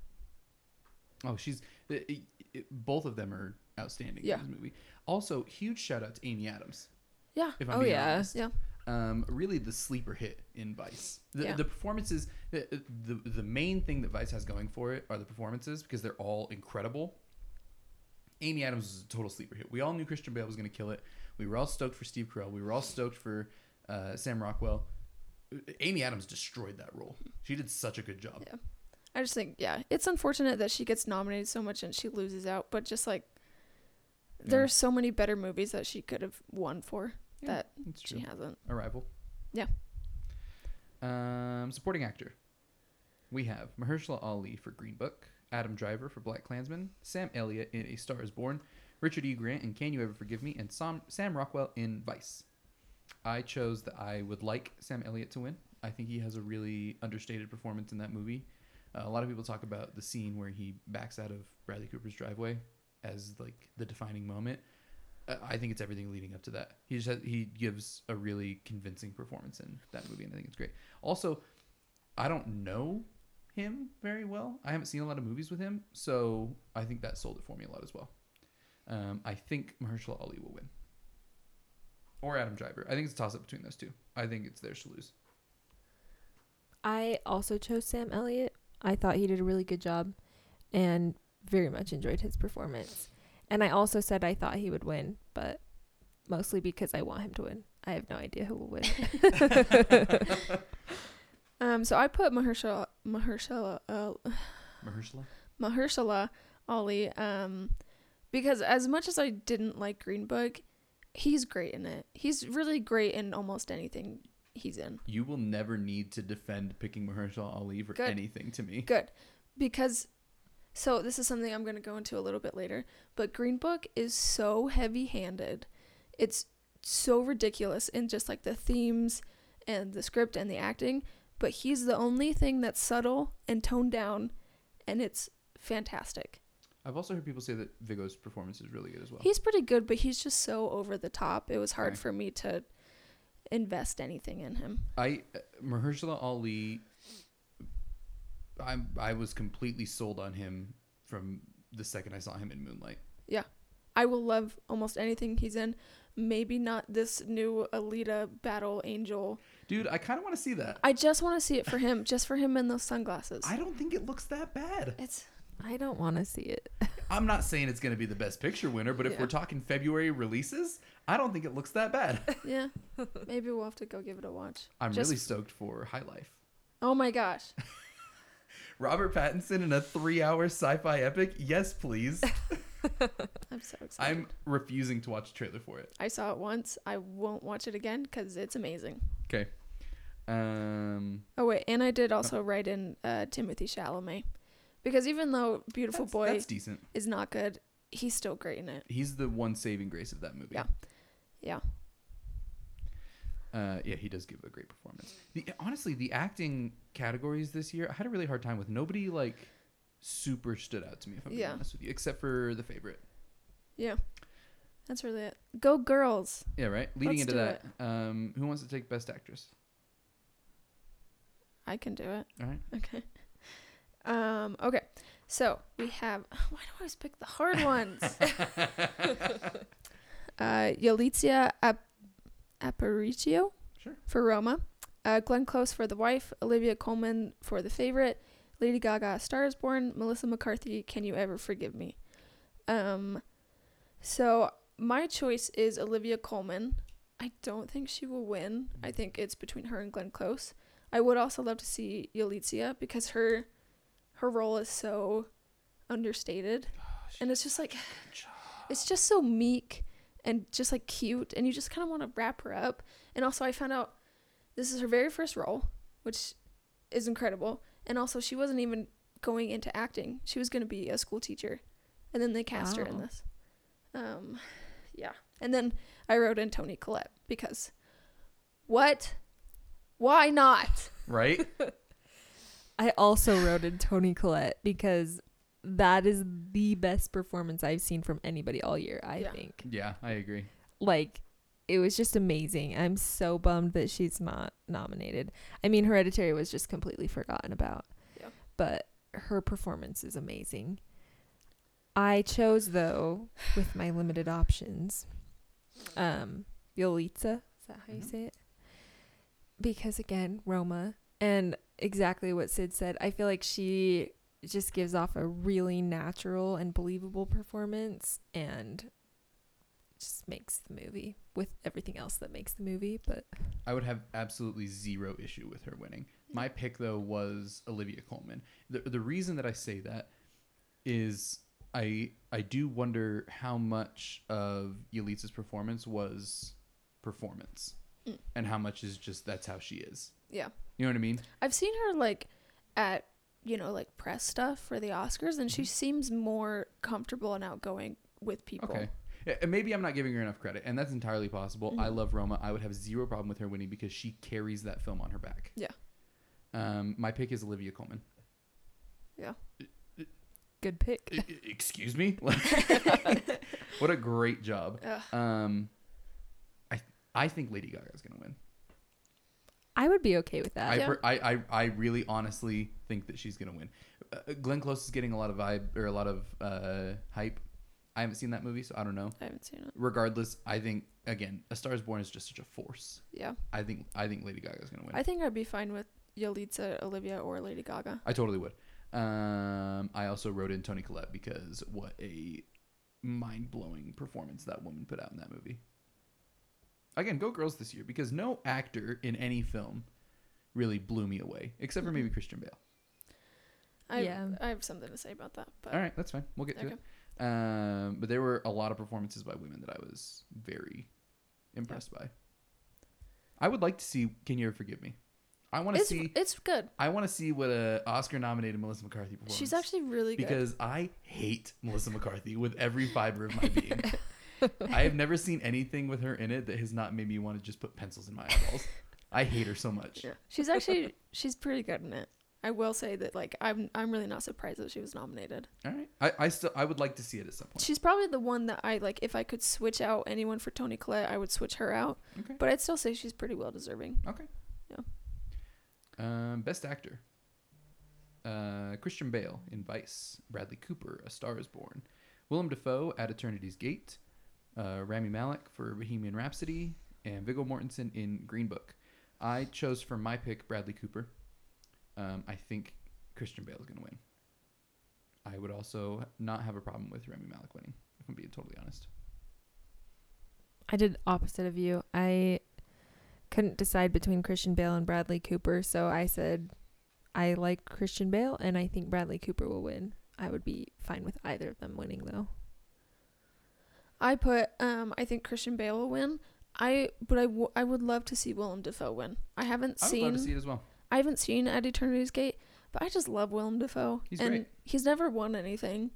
Oh, she's it, it- it- both of them are outstanding Yeah. in this movie. Also, huge shout out to Amy Adams. Yeah. If I'm Oh, being yeah. honest. Yeah. um, really the sleeper hit in Vice. The, Yeah. the performances, the, the the main thing that Vice has going for it are the performances because they're all incredible. Amy Adams was a total sleeper hit. We all knew Christian Bale was going to kill it. We were all stoked for Steve Carell. We were all stoked for uh, Sam Rockwell. Uh, Amy Adams destroyed that role. She did such a good job. Yeah. I just think yeah, it's unfortunate that she gets nominated so much and she loses out, but just like there Yeah, are so many better movies that she could have won for Yeah, that she true. hasn't. Arrival. Yeah. Um, supporting actor. We have Mahershala Ali for Green Book, Adam Driver for Black Klansman, Sam Elliott in A Star Is Born, Richard E. Grant in Can You Ever Forgive Me, and Sam, Sam Rockwell in Vice. I chose that I would like Sam Elliott to win. I think he has a really understated performance in that movie. Uh, a lot of people talk about the scene where he backs out of Bradley Cooper's driveway as like the defining moment. Uh, I think it's everything leading up to that. He just has, he gives a really convincing performance in that movie, and I think it's great. Also, I don't know him very well. I haven't seen a lot of movies with him, so I think that sold it for me a lot as well. Um, I think Mahershala Ali will win, or Adam Driver. I think it's a toss up between those two. I think it's theirs to lose. I also chose Sam Elliott. I thought he did a really good job and very much enjoyed his performance. And I also said I thought he would win, but mostly because I want him to win. I have no idea who will win. Um so I put Mahershala Mahershala uh, Mahershala. Mahershala Ali um because as much as I didn't like Green Book, he's great in it. He's really great in almost anything he's in. You will never need to defend picking Mahershala Ali for Good. anything to me. Good. Because so this is something I'm going to go into a little bit later, but Green Book is so heavy-handed. It's so ridiculous in just like the themes and the script and the acting, but he's the only thing that's subtle and toned down and it's fantastic. I've also heard people say that Viggo's performance is really good as well. He's pretty good, but he's just so over the top. It was hard Okay. for me to invest anything in him. I uh, Mahershala Ali. I'm I was completely sold on him from the second I saw him in Moonlight. Yeah. I will love almost anything he's in. Maybe not this new Alita Battle Angel. Dude, I kind of want to see that. I just want to see it for him, just for him in those sunglasses. I don't think it looks that bad. it's I don't want to see it. I'm not saying it's going to be the best picture winner, but if Yeah. we're talking February releases, I don't think it looks that bad. yeah. Maybe we'll have to go give it a watch. I'm Just- really stoked for High Life. Oh my gosh. Robert Pattinson in a three-hour sci-fi epic? Yes, please. I'm so excited. I'm refusing to watch a trailer for it. I saw it once. I won't watch it again because it's amazing. Okay. Um. Oh wait, and I did also write in uh, Timothy Chalamet because even though Beautiful that's, Boy That's decent. is not good, he's still great in it. He's the one saving grace of that movie. Yeah. Yeah. Uh, yeah, he does give a great performance. The honestly, the acting categories this year, I had a really hard time with. Nobody like super stood out to me, if I'm being Yeah. honest with you, except for the favorite. Yeah. That's really it. Go girls. Yeah, right. Leading Let's into that, um, who wants to take Best Actress? I can do it. All right. Okay. Um, okay. So we have why do I always pick the hard ones? uh Yalitza Ap- Aparicio Sure. for Roma. Uh, Glenn Close for The Wife, Olivia Colman for The Favorite, Lady Gaga, Star is Born, Melissa McCarthy, Can You Ever Forgive Me? Um, so my choice is Olivia Colman. I don't think she will win. I think it's between her and Glenn Close. I would also love to see Yalitza because her her role is so understated, and it's just like it's just so meek and just like cute, and you just kind of want to wrap her up. And also, I found out this is her very first role, which is incredible. And also, she wasn't even going into acting; she was going to be a school teacher, and then they cast her in this. Um, yeah. And then I wrote in Toni Collette because what? Why not? Right. I also wrote in Toni Collette because that is the best performance I've seen from anybody all year, I Yeah. think. yeah, I agree. Like it was just amazing. I'm so bummed that she's not nominated. I mean, Hereditary was just completely forgotten about. Yeah. But her performance is amazing. I chose though with my limited options. Um Yolitza, is that how you Mhm. say it? Because again, Roma and exactly what Sid said. I feel like she just gives off a really natural and believable performance and just makes the movie with everything else that makes the movie. But I would have absolutely zero issue with her winning. My pick though was Olivia Colman. The the reason that I say that is I I do wonder how much of Yalitza's performance was performance Mm. and how much is just that's how she is. Yeah. You know what I mean? I've seen her like at you know like press stuff for the Oscars, and she Mhm. seems more comfortable and outgoing with people. Okay. Yeah, and maybe I'm not giving her enough credit, and that's entirely possible. I Mhm. love Roma. I would have zero problem with her winning because she carries that film on her back. Yeah. Um, my pick is Olivia Colman. Yeah. Good pick. I- I- excuse me. what a great job. Ugh. Um, I I think Lady Gaga is gonna win. I would be okay with that. I, Yeah. per, I I I really honestly think that she's gonna win. Uh, Glenn Close is getting a lot of vibe or a lot of uh, hype. I haven't seen that movie, so I don't know. I haven't seen it. Regardless, I think again, A Star Is Born is just such a force. Yeah, I think I think Lady Gaga is gonna win. I think I'd be fine with Yalitza, Olivia, or Lady Gaga. I totally would. Um, I also wrote in Toni Collette because what a mind blowing performance that woman put out in that movie. Again, go girls this year because no actor in any film really blew me away except for maybe Mhm. Christian Bale. I, Yeah. I have something to say about that. But All right, that's fine. We'll get to okay. it. Um, but there were a lot of performances by women that I was very impressed by. I would like to see. Can you ever forgive me? I want to see. it's good. I want to see what a Oscar nominated Melissa McCarthy performance. She's actually really good. because I hate Melissa McCarthy with every fiber of my being. I have never seen anything with her in it that has not made me want to just put pencils in my eyeballs. I hate her so much. Yeah. She's actually she's pretty good in it. I will say that like I'm I'm really not surprised that she was nominated. All right. I, I still I would like to see it at some point. She's probably the one that I like. If I could switch out anyone for Toni Collette, I would switch her out. Okay. But I'd still say she's pretty well deserving. Okay. Yeah. Um, best actor. Uh, Christian Bale in Vice. Bradley Cooper, A Star Is Born. Willem Dafoe at Eternity's Gate. Uh, Rami Malek for Bohemian Rhapsody, and Viggo Mortensen in Green Book. I chose for my pick Bradley Cooper. Um, I think Christian Bale is going to win. I would also not have a problem with Rami Malek winning, if I'm being totally honest. I did opposite of you. I couldn't decide between Christian Bale and Bradley Cooper, so I said I like Christian Bale and I think Bradley Cooper will win. I would be fine with either of them winning though. I put um I think Christian Bale will win. I but I, w- I would love to see Willem Dafoe win. I haven't I would seen love to see it as well. I haven't seen At Eternity's Gate, but I just love Willem Dafoe. He's and great. he's never won anything,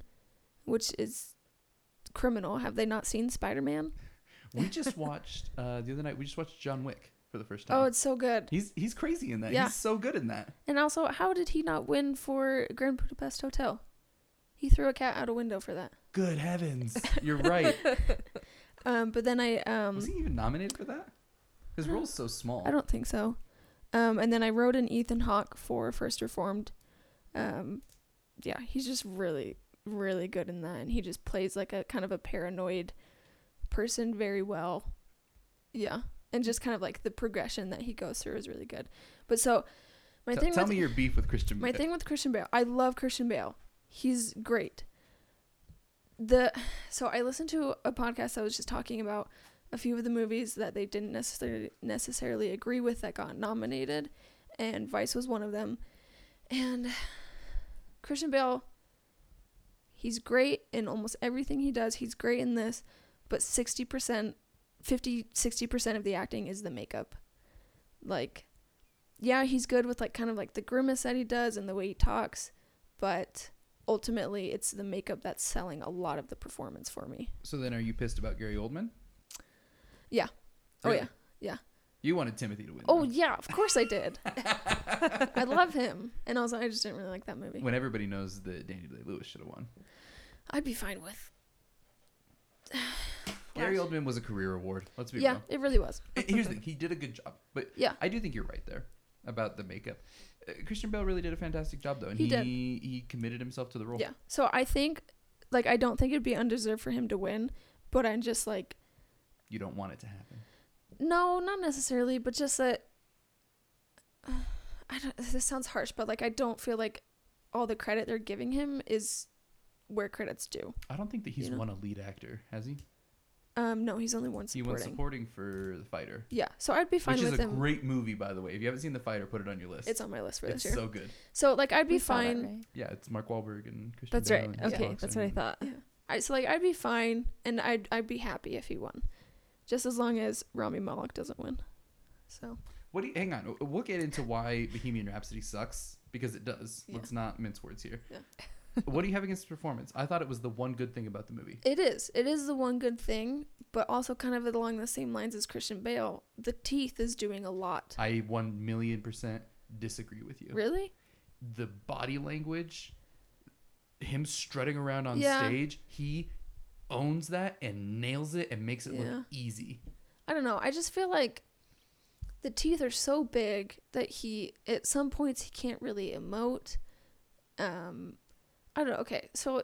which is criminal. Have they not seen Spider Man? We just watched uh, the other night. We just watched John Wick for the first time. Oh, it's so good. he's he's crazy in that. Yeah. He's so good in that. And also, how did he not win for Grand Budapest Hotel? He threw a cat out a window for that. Good heavens, you're right. Um, but then I um Was he even nominated for that? His I role's so small. I don't think so. Um, and then I wrote an Ethan Hawke for First Reformed. Um, yeah, he's just really, really good in that, and he just plays like a kind of a paranoid person very well. Yeah, and just kind of like the progression that he goes through is really good. But so my T- thing tell with me your beef with Christian. my Bale. thing with Christian Bale, I love Christian Bale. He's great. The so I listened to a podcast that was just talking about a few of the movies that they didn't necessarily necessarily agree with that got nominated, and Vice was one of them. And Christian Bale, he's great in almost everything he does. He's great in this, but 60%, 50, 60% of the acting is the makeup. Like, yeah, he's good with like kind of like the grimace that he does and the way he talks, but ultimately it's the makeup that's selling a lot of the performance for me. So then, are you pissed about Gary Oldman? Yeah. Oh yeah. Yeah. You wanted Timothy to win. Oh though. yeah, of course I did. I love him. And also I just didn't really like that movie. When everybody knows that Daniel Day Lewis should have won. I'd be fine with. Gary Oldman was a career award. Let's be Yeah, real. Yeah, it really was. Here's the thing: he did a good job, but Yeah. I do think you're right there about the makeup. Christian Bale really did a fantastic job, though, and He he did. he, committed himself to the role. Yeah. So I think like I don't think it'd be undeserved for him to win, but I'm just like You don't want it to happen. no, not necessarily, but just that I don't this sounds harsh, but like I don't feel like all the credit they're giving him is where credit's due. I don't think that he's You know? won a lead actor, has he? Um no, he's only one He won supporting. supporting for The Fighter, Yeah. So I'd be fine which is with a him. great movie, by the way. If you haven't seen The Fighter, put it on your list. it's on my list for It's this year. so good. So like I'd be We saw that, fine. right? Yeah, it's Mark Wahlberg and Christian That's Bale right. and His Okay, Box that's what I and- thought. Yeah. I so like I'd be fine and I'd I'd be happy if he won. Just as long as Rami Malek doesn't win. So What do you, hang on, we'll get into why Bohemian Rhapsody sucks because it does. Yeah. Let's not mince words here. Yeah. what do you have against the performance? I thought it was the one good thing about the movie. it is. It is the one good thing, but also kind of along the same lines as Christian Bale. The teeth is doing a lot. I one million percent disagree with you. Really? The body language, him strutting around on Yeah. stage, he owns that and nails it and makes it Yeah. look easy. I don't know. I just feel like the teeth are so big that he at some points he can't really emote. Um I don't know. Okay. So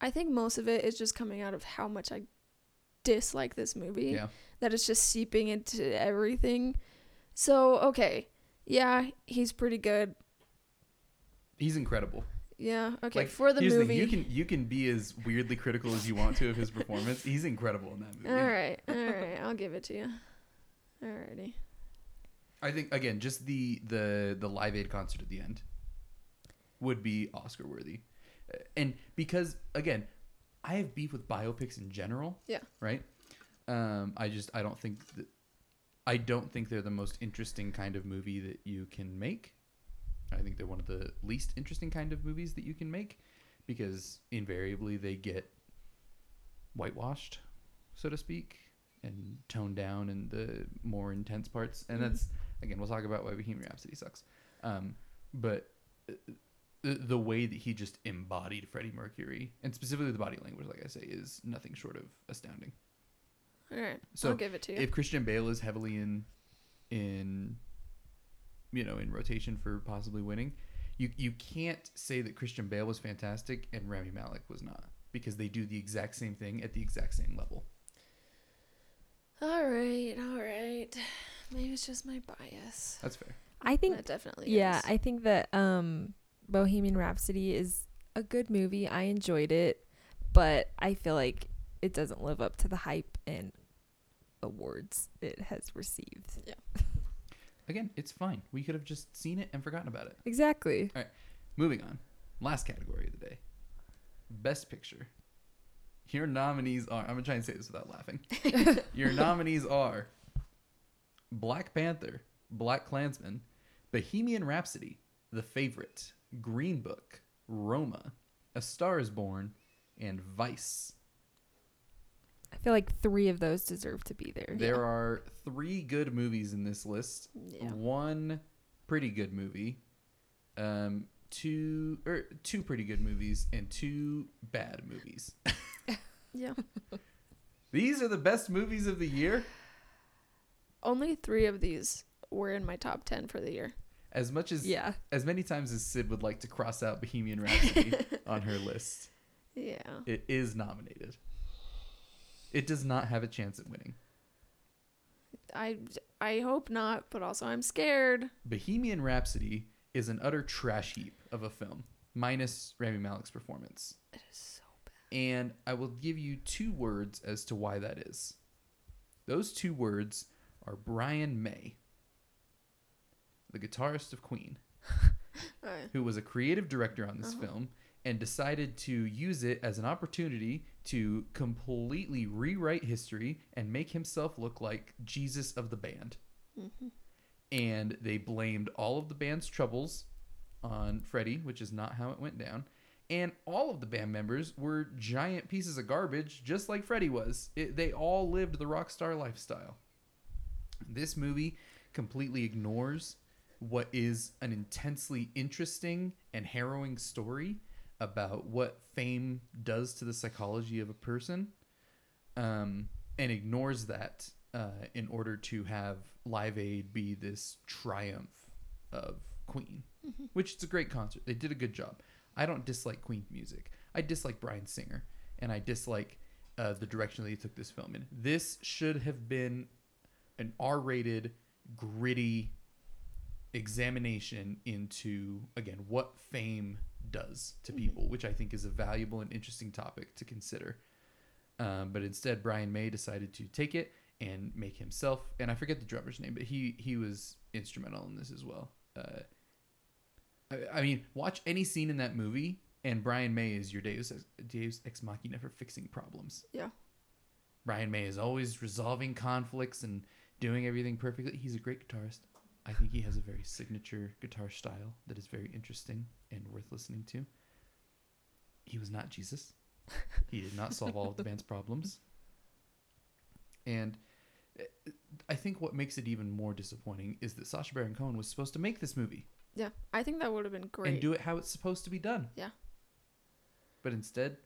I think most of it is just coming out of how much I dislike this movie. Yeah. That it's just seeping into everything. So, okay. Yeah, he's pretty good. He's incredible. Yeah. Okay. Like, For the movie. The you can you can be as weirdly critical as you want to of his performance. He's incredible in that movie. all right. All right. I'll give it to you. Alrighty. I think again, just the the the Live Aid concert at the end would be Oscar worthy, and because again, I have beef with biopics in general. Yeah. Right. Um, I just I don't think that I don't think they're the most interesting kind of movie that you can make. I think they're one of the least interesting kind of movies that you can make because invariably they get whitewashed, so to speak, and toned down in the more intense parts. And Mhm. that's again, we'll talk about why Bohemian Rhapsody sucks. Um, but the, the way that he just embodied Freddie Mercury and specifically the body language, like I say, is nothing short of astounding. All right. So I'll give it to you. If Christian Bale is heavily in, in, you know, in rotation for possibly winning, you you can't say that Christian Bale was fantastic and Rami Malek was not because they do the exact same thing at the exact same level. all right. All right. Maybe it's just my bias. That's fair. I think That definitely yeah, is. I think that um Bohemian Rhapsody is a good movie. I enjoyed it, but I feel like it doesn't live up to the hype and awards it has received. Yeah. Again, it's fine. We could have just seen it and forgotten about it. Exactly. All right. Moving on. Last category of the day. Best Picture. Your nominees are. I'm gonna try and say this without laughing. Your nominees are Black Panther, Black Klansman, Bohemian Rhapsody, The Favorite, Green Book, Roma, A Star Is Born, and Vice. I feel like 3 of those deserve to be there. There are three good movies in this list. Yeah. One pretty good movie, um, two or two pretty good movies, and two bad movies. Yeah. These are the best movies of the year. Only three of these were in my top ten for the year. As much as Yeah. as many times as Sid would like to cross out Bohemian Rhapsody on her list, Yeah. it is nominated. It does not have a chance at winning. I I hope not, but also I'm scared. Bohemian Rhapsody is an utter trash heap of a film, minus Rami Malek's performance. It is so bad. And I will give you two words as to why that is. Those two words are Brian May, the guitarist of Queen, Alright. who was a creative director on this Uh-huh. film and decided to use it as an opportunity to completely rewrite history and make himself look like Jesus of the band. Mhm. And they blamed all of the band's troubles on Freddie, which is not how it went down. And all of the band members were giant pieces of garbage, just like Freddie was. It, they all lived the rock star lifestyle. This movie completely ignores what is an intensely interesting and harrowing story about what fame does to the psychology of a person um, and ignores that uh, in order to have Live Aid be this triumph of Queen, which is a great concert. They did a good job. I don't dislike Queen music. I dislike Bryan Singer, and I dislike uh, the direction that he took this film in. This should have been an R-rated, gritty examination into again what fame does to people, which I think is a valuable and interesting topic to consider. Um, but instead, Brian May decided to take it and make himself, and I forget the drummer's name, but he he was instrumental in this as well. Uh, I, I mean, watch any scene in that movie, and Brian May is your Deus ex, Deus ex machina for fixing problems. Yeah. Brian May is always resolving conflicts and doing everything perfectly. He's a great guitarist. I think he has a very signature guitar style that is very interesting and worth listening to. He was not Jesus. He did not solve all of the band's problems. And uh, I think what makes it even more disappointing is that Sacha Baron Cohen was supposed to make this movie Yeah. I think that would have been great. and do it how it's supposed to be done. Yeah. But instead,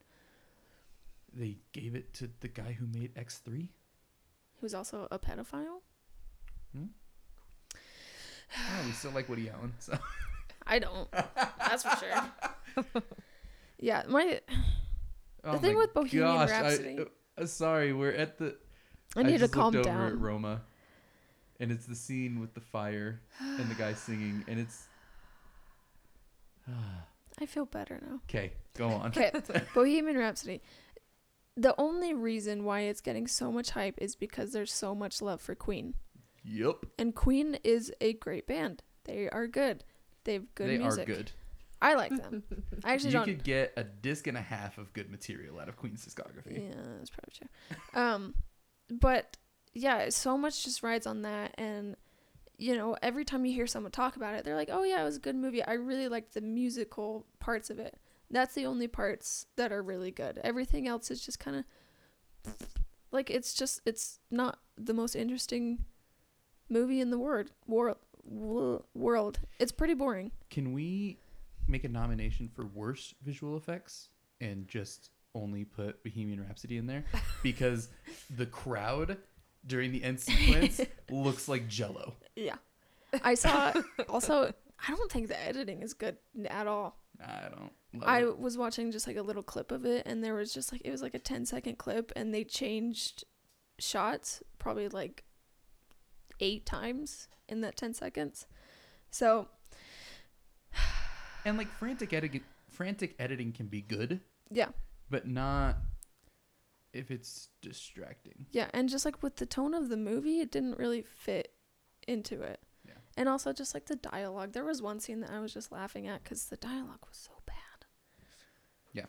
they gave it to the guy who made X3. he was also a pedophile. Oh, we still like Woody Allen. So. I don't. That's for sure. yeah, my Oh thing with Bohemian gosh, Rhapsody- I, uh, sorry, we're at the. I need to just calm looked over at. Roma, and it's the scene with the fire and the guy singing, and it's. I feel better now. Okay, go on. Okay, Bohemian Rhapsody. The only reason why it's getting so much hype is because there's so much love for Queen. Yep. And Queen is a great band. They are good. They have good they music. are good. I like them. I actually you don't. could get a disc and a half of good material out of Queen's discography. Yeah, that's probably true. Um, but yeah, so much just rides on that, and you know, every time you hear someone talk about it, they're like, "Oh yeah, it was a good movie. I really liked the musical parts of it." That's the only parts that are really good. Everything else is just kind of like it's just it's not the most interesting movie in the world world world. It's pretty boring. Can we make a nomination for worst visual effects and just only put Bohemian Rhapsody in there because the crowd during the end sequence looks like jello. Yeah. I saw also I don't think the editing is good at all. I don't I it. was watching just like a little clip of it and there was just like it was like a 10 second clip and they changed shots probably like 8 times in that 10 seconds. So, And like frantic editing frantic editing can be good, yeah. but not if it's distracting. Yeah, and just like with the tone of the movie, it didn't really fit into it. Yeah. And also just like the dialogue. There was one scene that I was just laughing at cuz the dialogue was so bad. Yeah.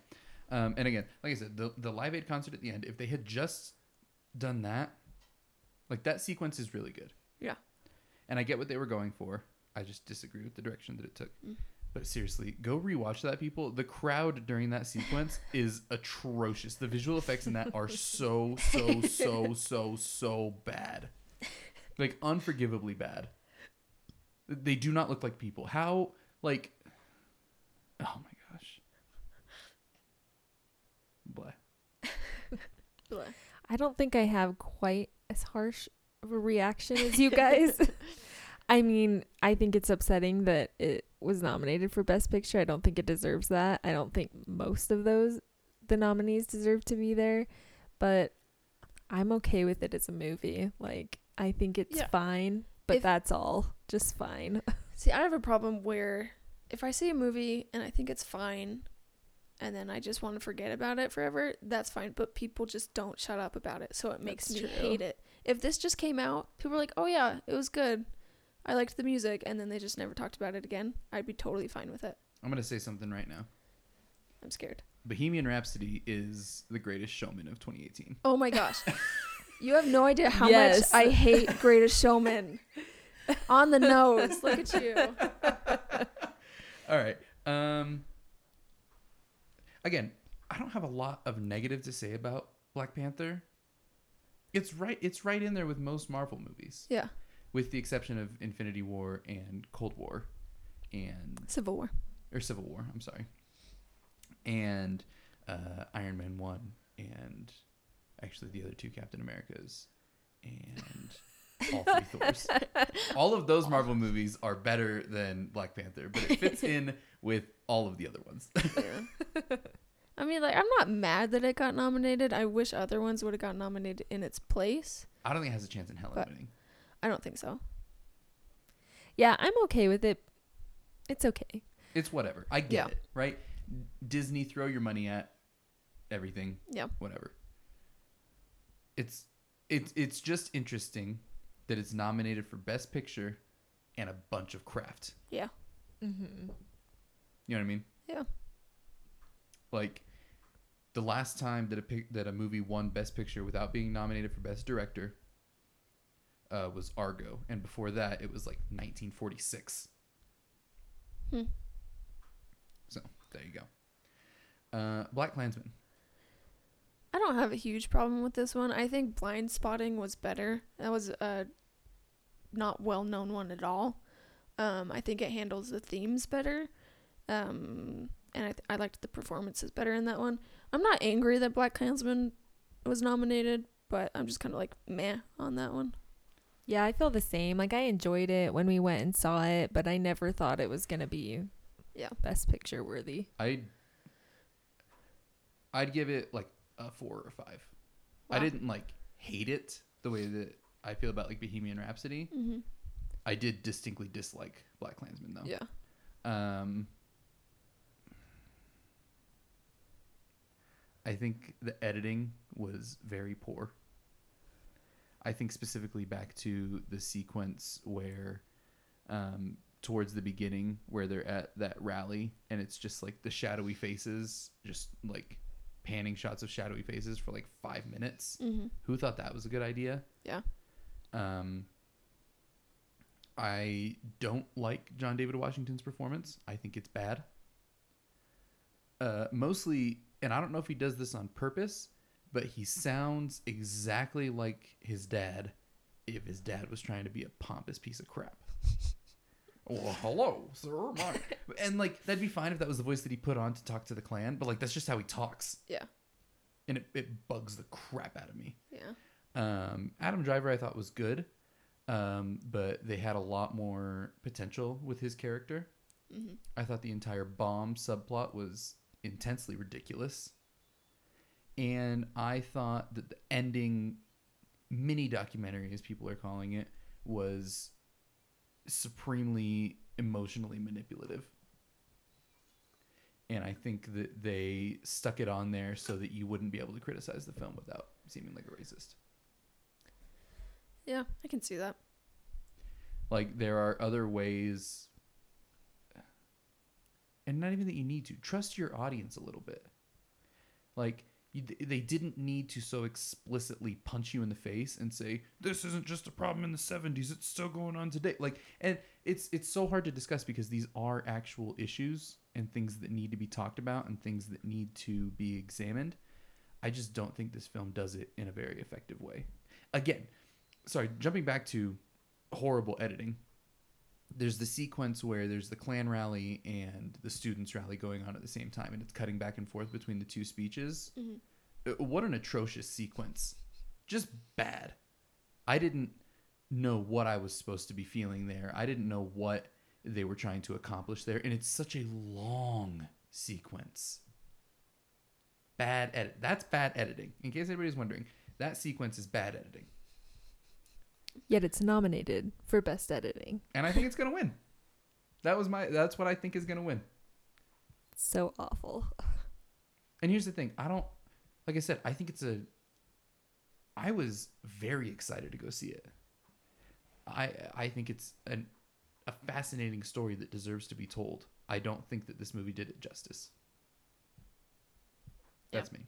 Um, and again, like I said, the the Live Aid concert at the end, if they had just done that, like that sequence is really good. Yeah. And I get what they were going for. I just disagree with the direction that it took. Mm. But seriously, go rewatch that, people. The crowd during that sequence is atrocious. The visual effects in that are so, so, so, so, so bad. Like, unforgivably bad. They do not look like people. How, like, oh my gosh. Blah. Blah. I don't think I have quite as harsh of a reaction as you guys. I mean, I think it's upsetting that it was nominated for Best Picture. I don't think it deserves that. I don't think most of those the nominees deserve to be there, but I'm okay with it as a movie. Like, I think it's Yeah. fine, but If- that's all. Just fine. See, I have a problem where if I see a movie and I think it's fine and then I just want to forget about it forever, that's fine, but people just don't shut up about it. So it makes That's me true. hate it. If this just came out, people were like, "Oh yeah, it was good. I liked the music." And then they just never talked about it again. I'd be totally fine with it. I'm going to say something right now. I'm scared. Bohemian Rhapsody is the greatest showman of 2018. Oh my gosh. you have no idea how Yes. much I hate Greatest Showman. On the nose. Look at you. All right. Um again, I don't have a lot of negative to say about Black Panther. It's right it's right in there with most Marvel movies, Yeah. with the exception of Infinity War and Cold War and Civil War. or Civil War, I'm sorry. And uh, Iron Man 1 and actually the other two Captain Americas and all three Thors. All of those Marvel movies are better than Black Panther, but it fits in with all of the other ones. Yeah. I mean, like, I'm not mad that it got nominated. I wish other ones would have got nominated in its place. I don't think it has a chance in hell of winning. I don't think so. Yeah, I'm okay with it. It's okay. It's whatever. I get Yeah. it, right? Disney, throw your money at everything, Yeah. whatever. It's it's it's just interesting that it's nominated for Best Picture and a bunch of craft. Yeah. Mm-hmm. You know what I mean? Yeah. Like the last time that a pic- that a movie won Best Picture without being nominated for Best Director uh, was Argo, and before that it was like 1946. Hmm. So there you go. Uh, Black Klansman. I don't have a huge problem with this one. I think Blindspotting was better. That was a not well known one at all. Um, I think it handles the themes better. Um, and I, th- I liked the performances better in that one. I'm not angry that Black Klansman was nominated, but I'm just kind of like meh on that one. Yeah, I feel the same. Like I enjoyed it when we went and saw it, but I never thought it was gonna be Yeah. best picture worthy. I'd I'd give it like a four or five. I didn't like hate it the way that I feel about like Bohemian Rhapsody. Mm-hmm. I did distinctly dislike Black Klansman though. Yeah. Um, I think the editing was very poor. I think specifically back to the sequence where, um, towards the beginning, where they're at that rally and it's just like the shadowy faces, just like panning shots of shadowy faces for like five minutes. Mm-hmm. Who thought that was a good idea? Yeah. Um, I don't like John David Washington's performance. I think it's bad. Uh, mostly, and I don't know if he does this on purpose, but he sounds exactly like his dad if his dad was trying to be a pompous piece of crap. Oh, hello, sir. My. and like that'd be fine if that was the voice that he put on to talk to the Klan, but like that's just how he talks. Yeah. And it, it bugs the crap out of me. Yeah. Um, Adam Driver I thought was good, um, but they had a lot more potential with his character. hmm I thought the entire bomb subplot was intensely ridiculous. And I thought that the ending mini documentary, as people are calling it, was supremely emotionally manipulative. And I think that they stuck it on there so that you wouldn't be able to criticize the film without seeming like a racist. Yeah, I can see that. Like there are other ways and not even that you need to trust your audience a little bit. Like you, they didn't need to so explicitly punch you in the face and say this isn't just a problem in the 70s it's still going on today. Like and it's it's so hard to discuss because these are actual issues and things that need to be talked about and things that need to be examined. I just don't think this film does it in a very effective way. Again sorry jumping back to horrible editing there's the sequence where there's the Klan rally and the students rally going on at the same time and it's cutting back and forth between the two speeches. Mhm. Uh, what an atrocious sequence. Just bad. I didn't know what i was supposed to be feeling there. I didn't know what they were trying to accomplish there and it's such a long sequence. Bad edit that's bad editing. In case anybody's wondering that sequence is bad editing Yet it's nominated for best editing. and I think it's gonna win. That was my. That's what I think is gonna win. So awful. And here's the thing: I don't. Like I said, I think it's a. I was very excited to go see it. I I think it's an a fascinating story that deserves to be told. I don't think that this movie did it justice. That's me.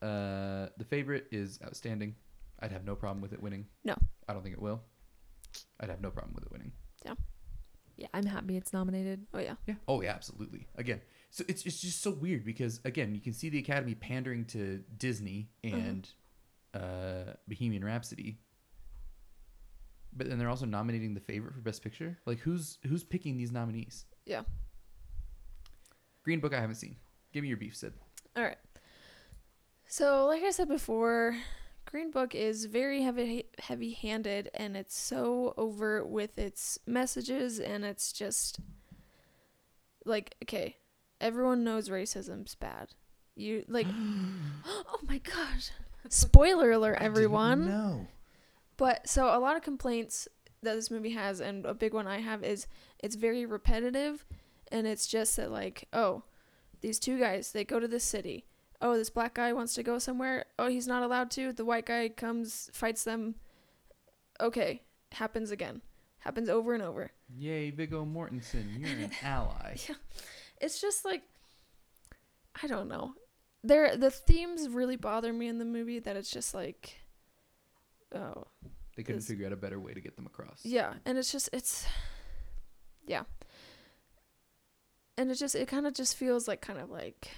Uh, the favorite is outstanding. I'd have no problem with it winning. No. I don't think it will. I'd have no problem with it winning. Yeah, Yeah, I'm happy it's nominated. Oh yeah. Yeah. Oh yeah, absolutely. Again, so it's it's just so weird because again, you can see the Academy pandering to Disney and uh, Bohemian Rhapsody, but then they're also nominating the favorite for Best Picture. Like, who's who's picking these nominees? Yeah. Green Book, I haven't seen. Give me your beef, Sid. All right. So, like I said before, Green Book is very heavy heavy-handed and it's so overt with its messages and it's just like okay, everyone knows racism's bad. You like Oh my gosh. Spoiler alert everyone. No. But so a lot of complaints that this movie has, and a big one I have is it's very repetitive, and it's just that like, oh, these two guys they go to the city. Oh, this black guy wants to go somewhere. Oh, he's not allowed to. The white guy comes, fights them. Okay, happens again. Happens over and over. Yay, Viggo Mortensen, you're an ally. Yeah. It's just like I don't know. There the themes really bother me in the movie that it's just like oh, They couldn't figure out a better way to get them across. Yeah, and it's just it's yeah. And it just it kind of just feels like kind of like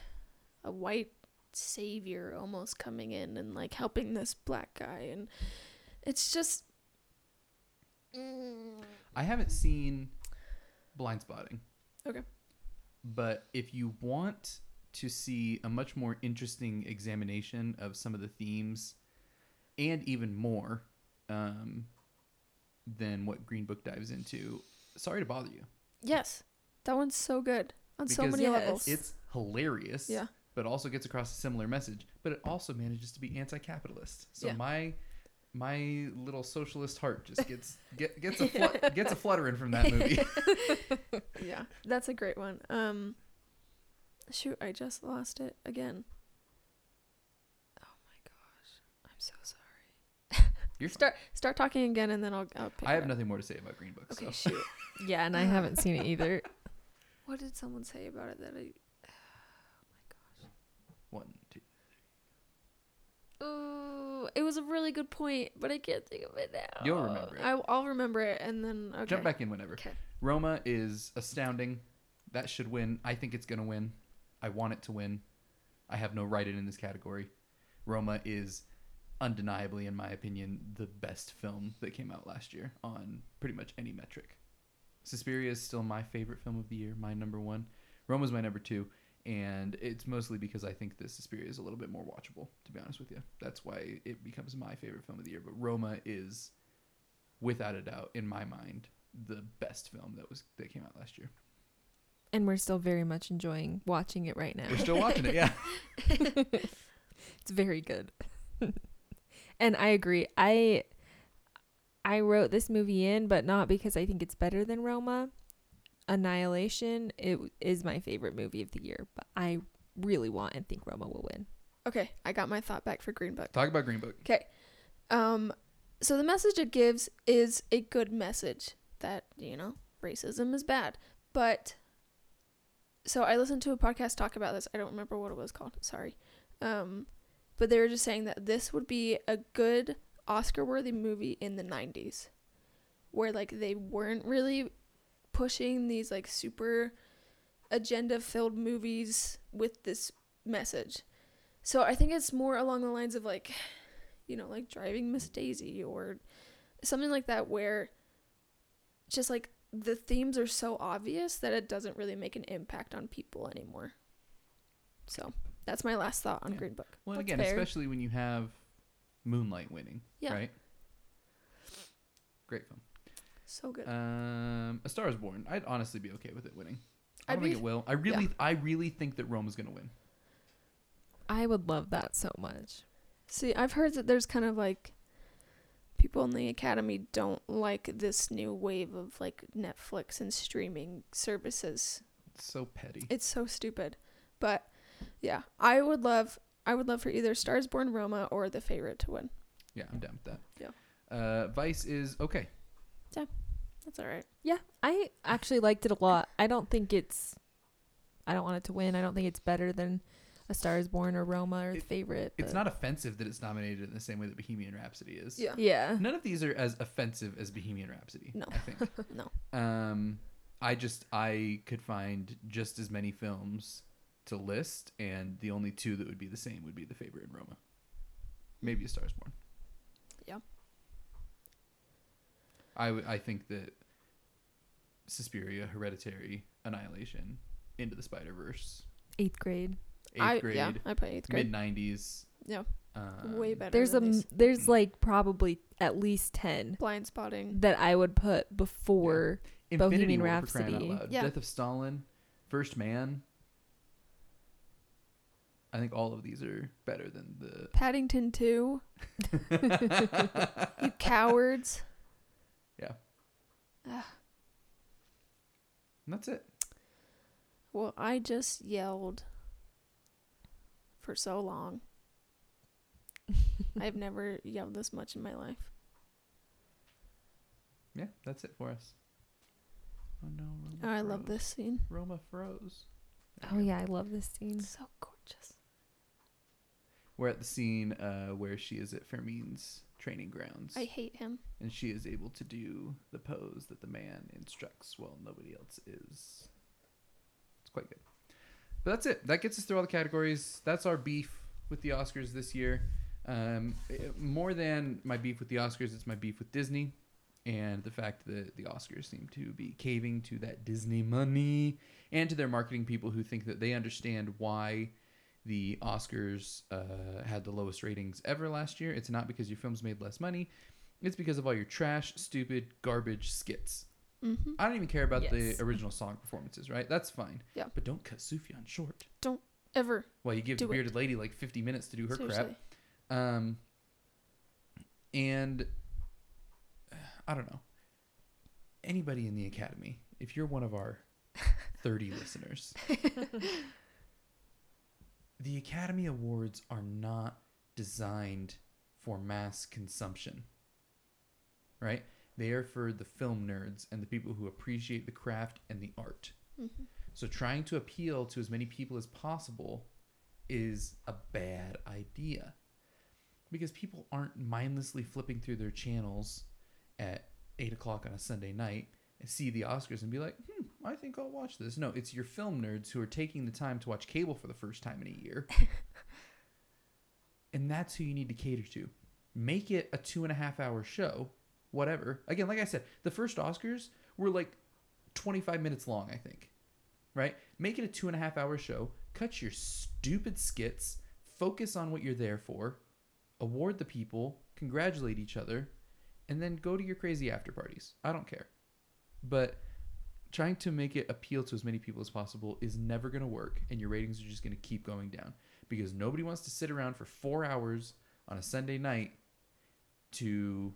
a white savior almost coming in and like helping this black guy and it's just mm, I haven't seen Blindspotting. Okay. But if you want to see a much more interesting examination of some of the themes and even more um, than what Green Book dives into, sorry to bother you. yes. That one's so good on so many levels. It's hilarious. Yeah. But also gets across a similar message. But it also manages to be anti-capitalist. So Yeah. my my little socialist heart just gets get, gets a flut, gets a fluttering from that movie. yeah, that's a great one. Um shoot, I just lost it again. Oh my gosh. I'm so sorry. You're fine. Start start talking again and then I'll I'll pick I have up. nothing more to say about Green Book. Okay, so. shoot. Yeah, and I haven't seen it either. What did someone say about it that I One, two. Oh, it was a really good point, but I can't think of it now. You'll remember it. I, I'll remember it and then okay. Jump back in whenever. Okay. Roma is astounding. That should win. I think it's going to win. I want it to win. I have no right in this category. Roma is undeniably, in my opinion, the best film that came out last year on pretty much any metric. Suspiria is still my favorite film of the year, my number one. Roma's my number two, and it's mostly because I think that Suspiria is a little bit more watchable. To be honest with you, that's why it becomes my favorite film of the year. But Roma is, without a doubt, in my mind, the best film that was that came out last year. And we're still very much enjoying watching it right now. We're still watching it, yeah. It's very good. and I agree. I I wrote this movie in, but not because I think it's better than Roma. Annihilation it is my favorite movie of the year, but I really want and think Roma will win. Okay, I got my thought back for Green Book. Talk about Green Book. Okay. Um, so the message it gives is a good message that you know racism is bad, but so I listened to a podcast talk about this. I don't remember what it was called. Sorry, um, but they were just saying that this would be a good Oscar-worthy movie in the '90s, where like they weren't really pushing these like super agenda-filled movies with this message. So I think it's more along the lines of like you know, like driving Miss Daisy or something like that where just like the themes are so obvious that it doesn't really make an impact on people anymore. So that's my last thought on Yeah. Green Book. Well, That's again, fair. especially when you have Moonlight winning, Yeah. right? Great film. So good. Um, A Star Is Born. I'd honestly be okay with it winning. I I'd don't think be- it will. I really, I really think that Rome is gonna win. I would love that so much. See, I've heard that there's kind of like people in the academy don't like this new wave of like Netflix and streaming services. It's so petty. It's so stupid. But yeah, I would love I would love for either Stars Born Roma or The Favorite to win. yeah, I'm down with that. Yeah. Uh, Vice is okay. Yeah, that's all right. Yeah, I actually liked it a lot. I don't think it's I don't want it to win. I don't think it's better than A Star is Born or Roma or It- The Favorite. It's but- not offensive that it's nominated in the same way that Bohemian Rhapsody is. Yeah. Yeah. None of these are as offensive as Bohemian Rhapsody. No. I think. No. Um, I just I could find just as many films to list, and the only two that would be the same would be The Favorite and Roma. Maybe A Star Is Born. Yeah. I w- I think that Suspiria, Hereditary, Annihilation, Into the Spider Verse, Eighth grade. eighth I grade, yeah, I put eighth grade. mid '90s. Yeah. Um, Way better. There's a than m- these. there's like probably at least 10 Blindspotting. that I would put before Infinity Bohemian War for crying out Rhapsody. loud. Yeah. Death of Stalin, First Man. I think all of these are better than the. Paddington 2. You cowards. Yeah. Ugh. And that's it. Well, I just yelled for so long. I've never yelled this much in my life. Yeah, that's it for us. Oh no, Roma Oh, I love this scene. Roma froze. Oh yeah, I love this scene. It's so gorgeous. We're at the scene uh, where she is at Fermin's training grounds, I hate him. and she is able to do the pose that the man instructs while nobody else is. It's quite good. But that's it. That gets us through all the categories. That's our beef with the Oscars this year. Um, eh, more than my beef with the Oscars, it's my beef with Disney and the fact that the Oscars seem to be caving to that Disney money and to their marketing people who think that they understand why the Oscars uh, had the lowest ratings ever last year. It's not because your films made less money. It's because of all your trash, stupid, garbage skits. Mm-hmm. I don't even care about Yes. the original song performances, right? That's fine. Yeah. But don't cut Sufjan short. Don't ever. Well, you give the it. bearded lady like 50 minutes to do her Seriously. crap. Um, and I don't know. Anybody in the academy, if you're one of our 30 listeners, the Academy Awards are not designed for mass consumption, right? They are for the film nerds and the people who appreciate the craft and the art. Mm-hmm. So trying to appeal to as many people as possible is a bad idea. Because people aren't mindlessly flipping through their channels at eight o'clock on a Sunday night and see the Oscars and be like, hmm, I think I'll watch this. No, it's your film nerds who are taking the time to watch cable for the first time in a year. and that's who you need to cater to. Make it a two and a half hour show, whatever. Again, like I said, the first Oscars were like 25 minutes long, I think. Right? Make it a two and a half hour show. Cut your stupid skits. Focus on what you're there for. Award the people. Congratulate each other. And then go to your crazy after parties. I don't care. But trying to make it appeal to as many people as possible is never going to work. And your ratings are just going to keep going down. Because nobody wants to sit around for four hours on a Sunday night to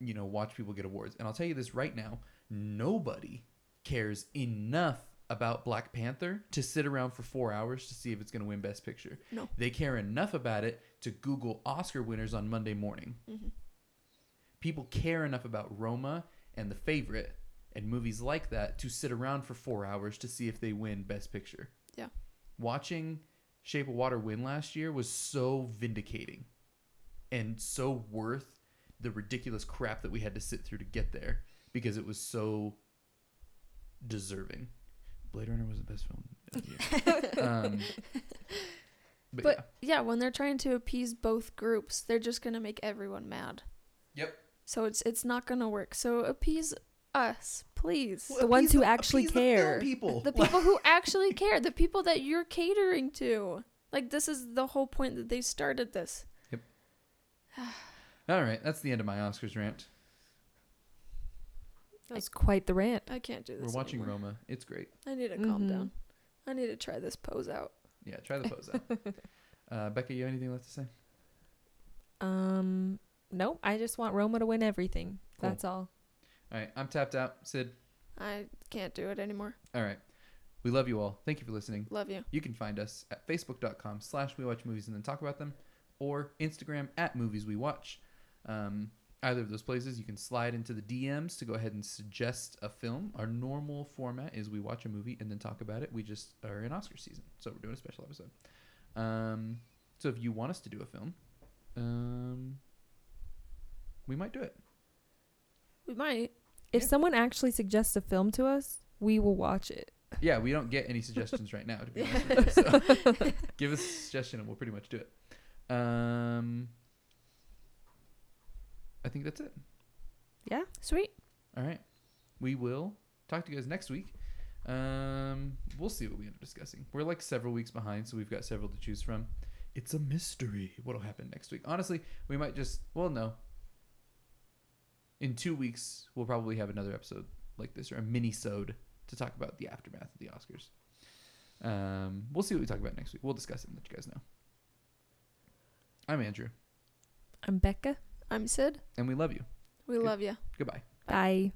you know watch people get awards and i'll tell you this right now nobody cares enough about black panther to sit around for four hours to see if it's going to win best picture No. they care enough about it to google oscar winners on monday morning hmm people care enough about roma and the favorite and movies like that to sit around for four hours to see if they win best picture Yeah. watching shape of water win last year was so vindicating and so worth the ridiculous crap that we had to sit through to get there because it was so deserving. Blade Runner was the best film of the year. um, but, But yeah, when they're trying to appease both groups, they're just gonna make everyone mad. Yep. So it's it's not gonna work. So appease us, please. The ones appease who actually appease the care. people. The people who actually care, the people that you're catering to. Like this is the whole point that they started this. Yep. All right, that's the end of my Oscars rant. That was quite the rant. I can't do this. We're watching anymore. Roma. It's great. I need to calm Mhm. down. I need to try this pose out. Yeah, try the pose out. Uh, Becca, you have anything left to say? Um, nope. I just want Roma to win everything. Cool. That's all. All right, I'm tapped out. Sid. I can't do it anymore. All right. We love you all. Thank you for listening. Love you. You can find us at facebook.com slash we watch movies and then talk about them or Instagram at movies we watch. Um, either of those places, you can slide into the DMs to go ahead and suggest a film. Our normal format is we watch a movie and then talk about it. We just are in Oscar season, so we're doing a special episode. Um, so if you want us to do a film, um, we might do it. We might. If Yeah. someone actually suggests a film to us, we will watch it. Yeah, we don't get any suggestions right now, to be honest you. So give us a suggestion and we'll pretty much do it. Um, I think that's it. Yeah. Sweet. All right. We will talk to you guys next week. Um, we'll see what we end up discussing. We're like several weeks behind, so we've got several to choose from. It's a mystery what'll happen next week. Honestly, we might just, well, no. In two weeks, we'll probably have another episode like this or a mini-sode to talk about the aftermath of the Oscars. Um, we'll see what we talk about next week. We'll discuss it and let you guys know. I'm Andrew, I'm Becca. I'm Sid. and we love you. We Good. love you. Goodbye. Bye.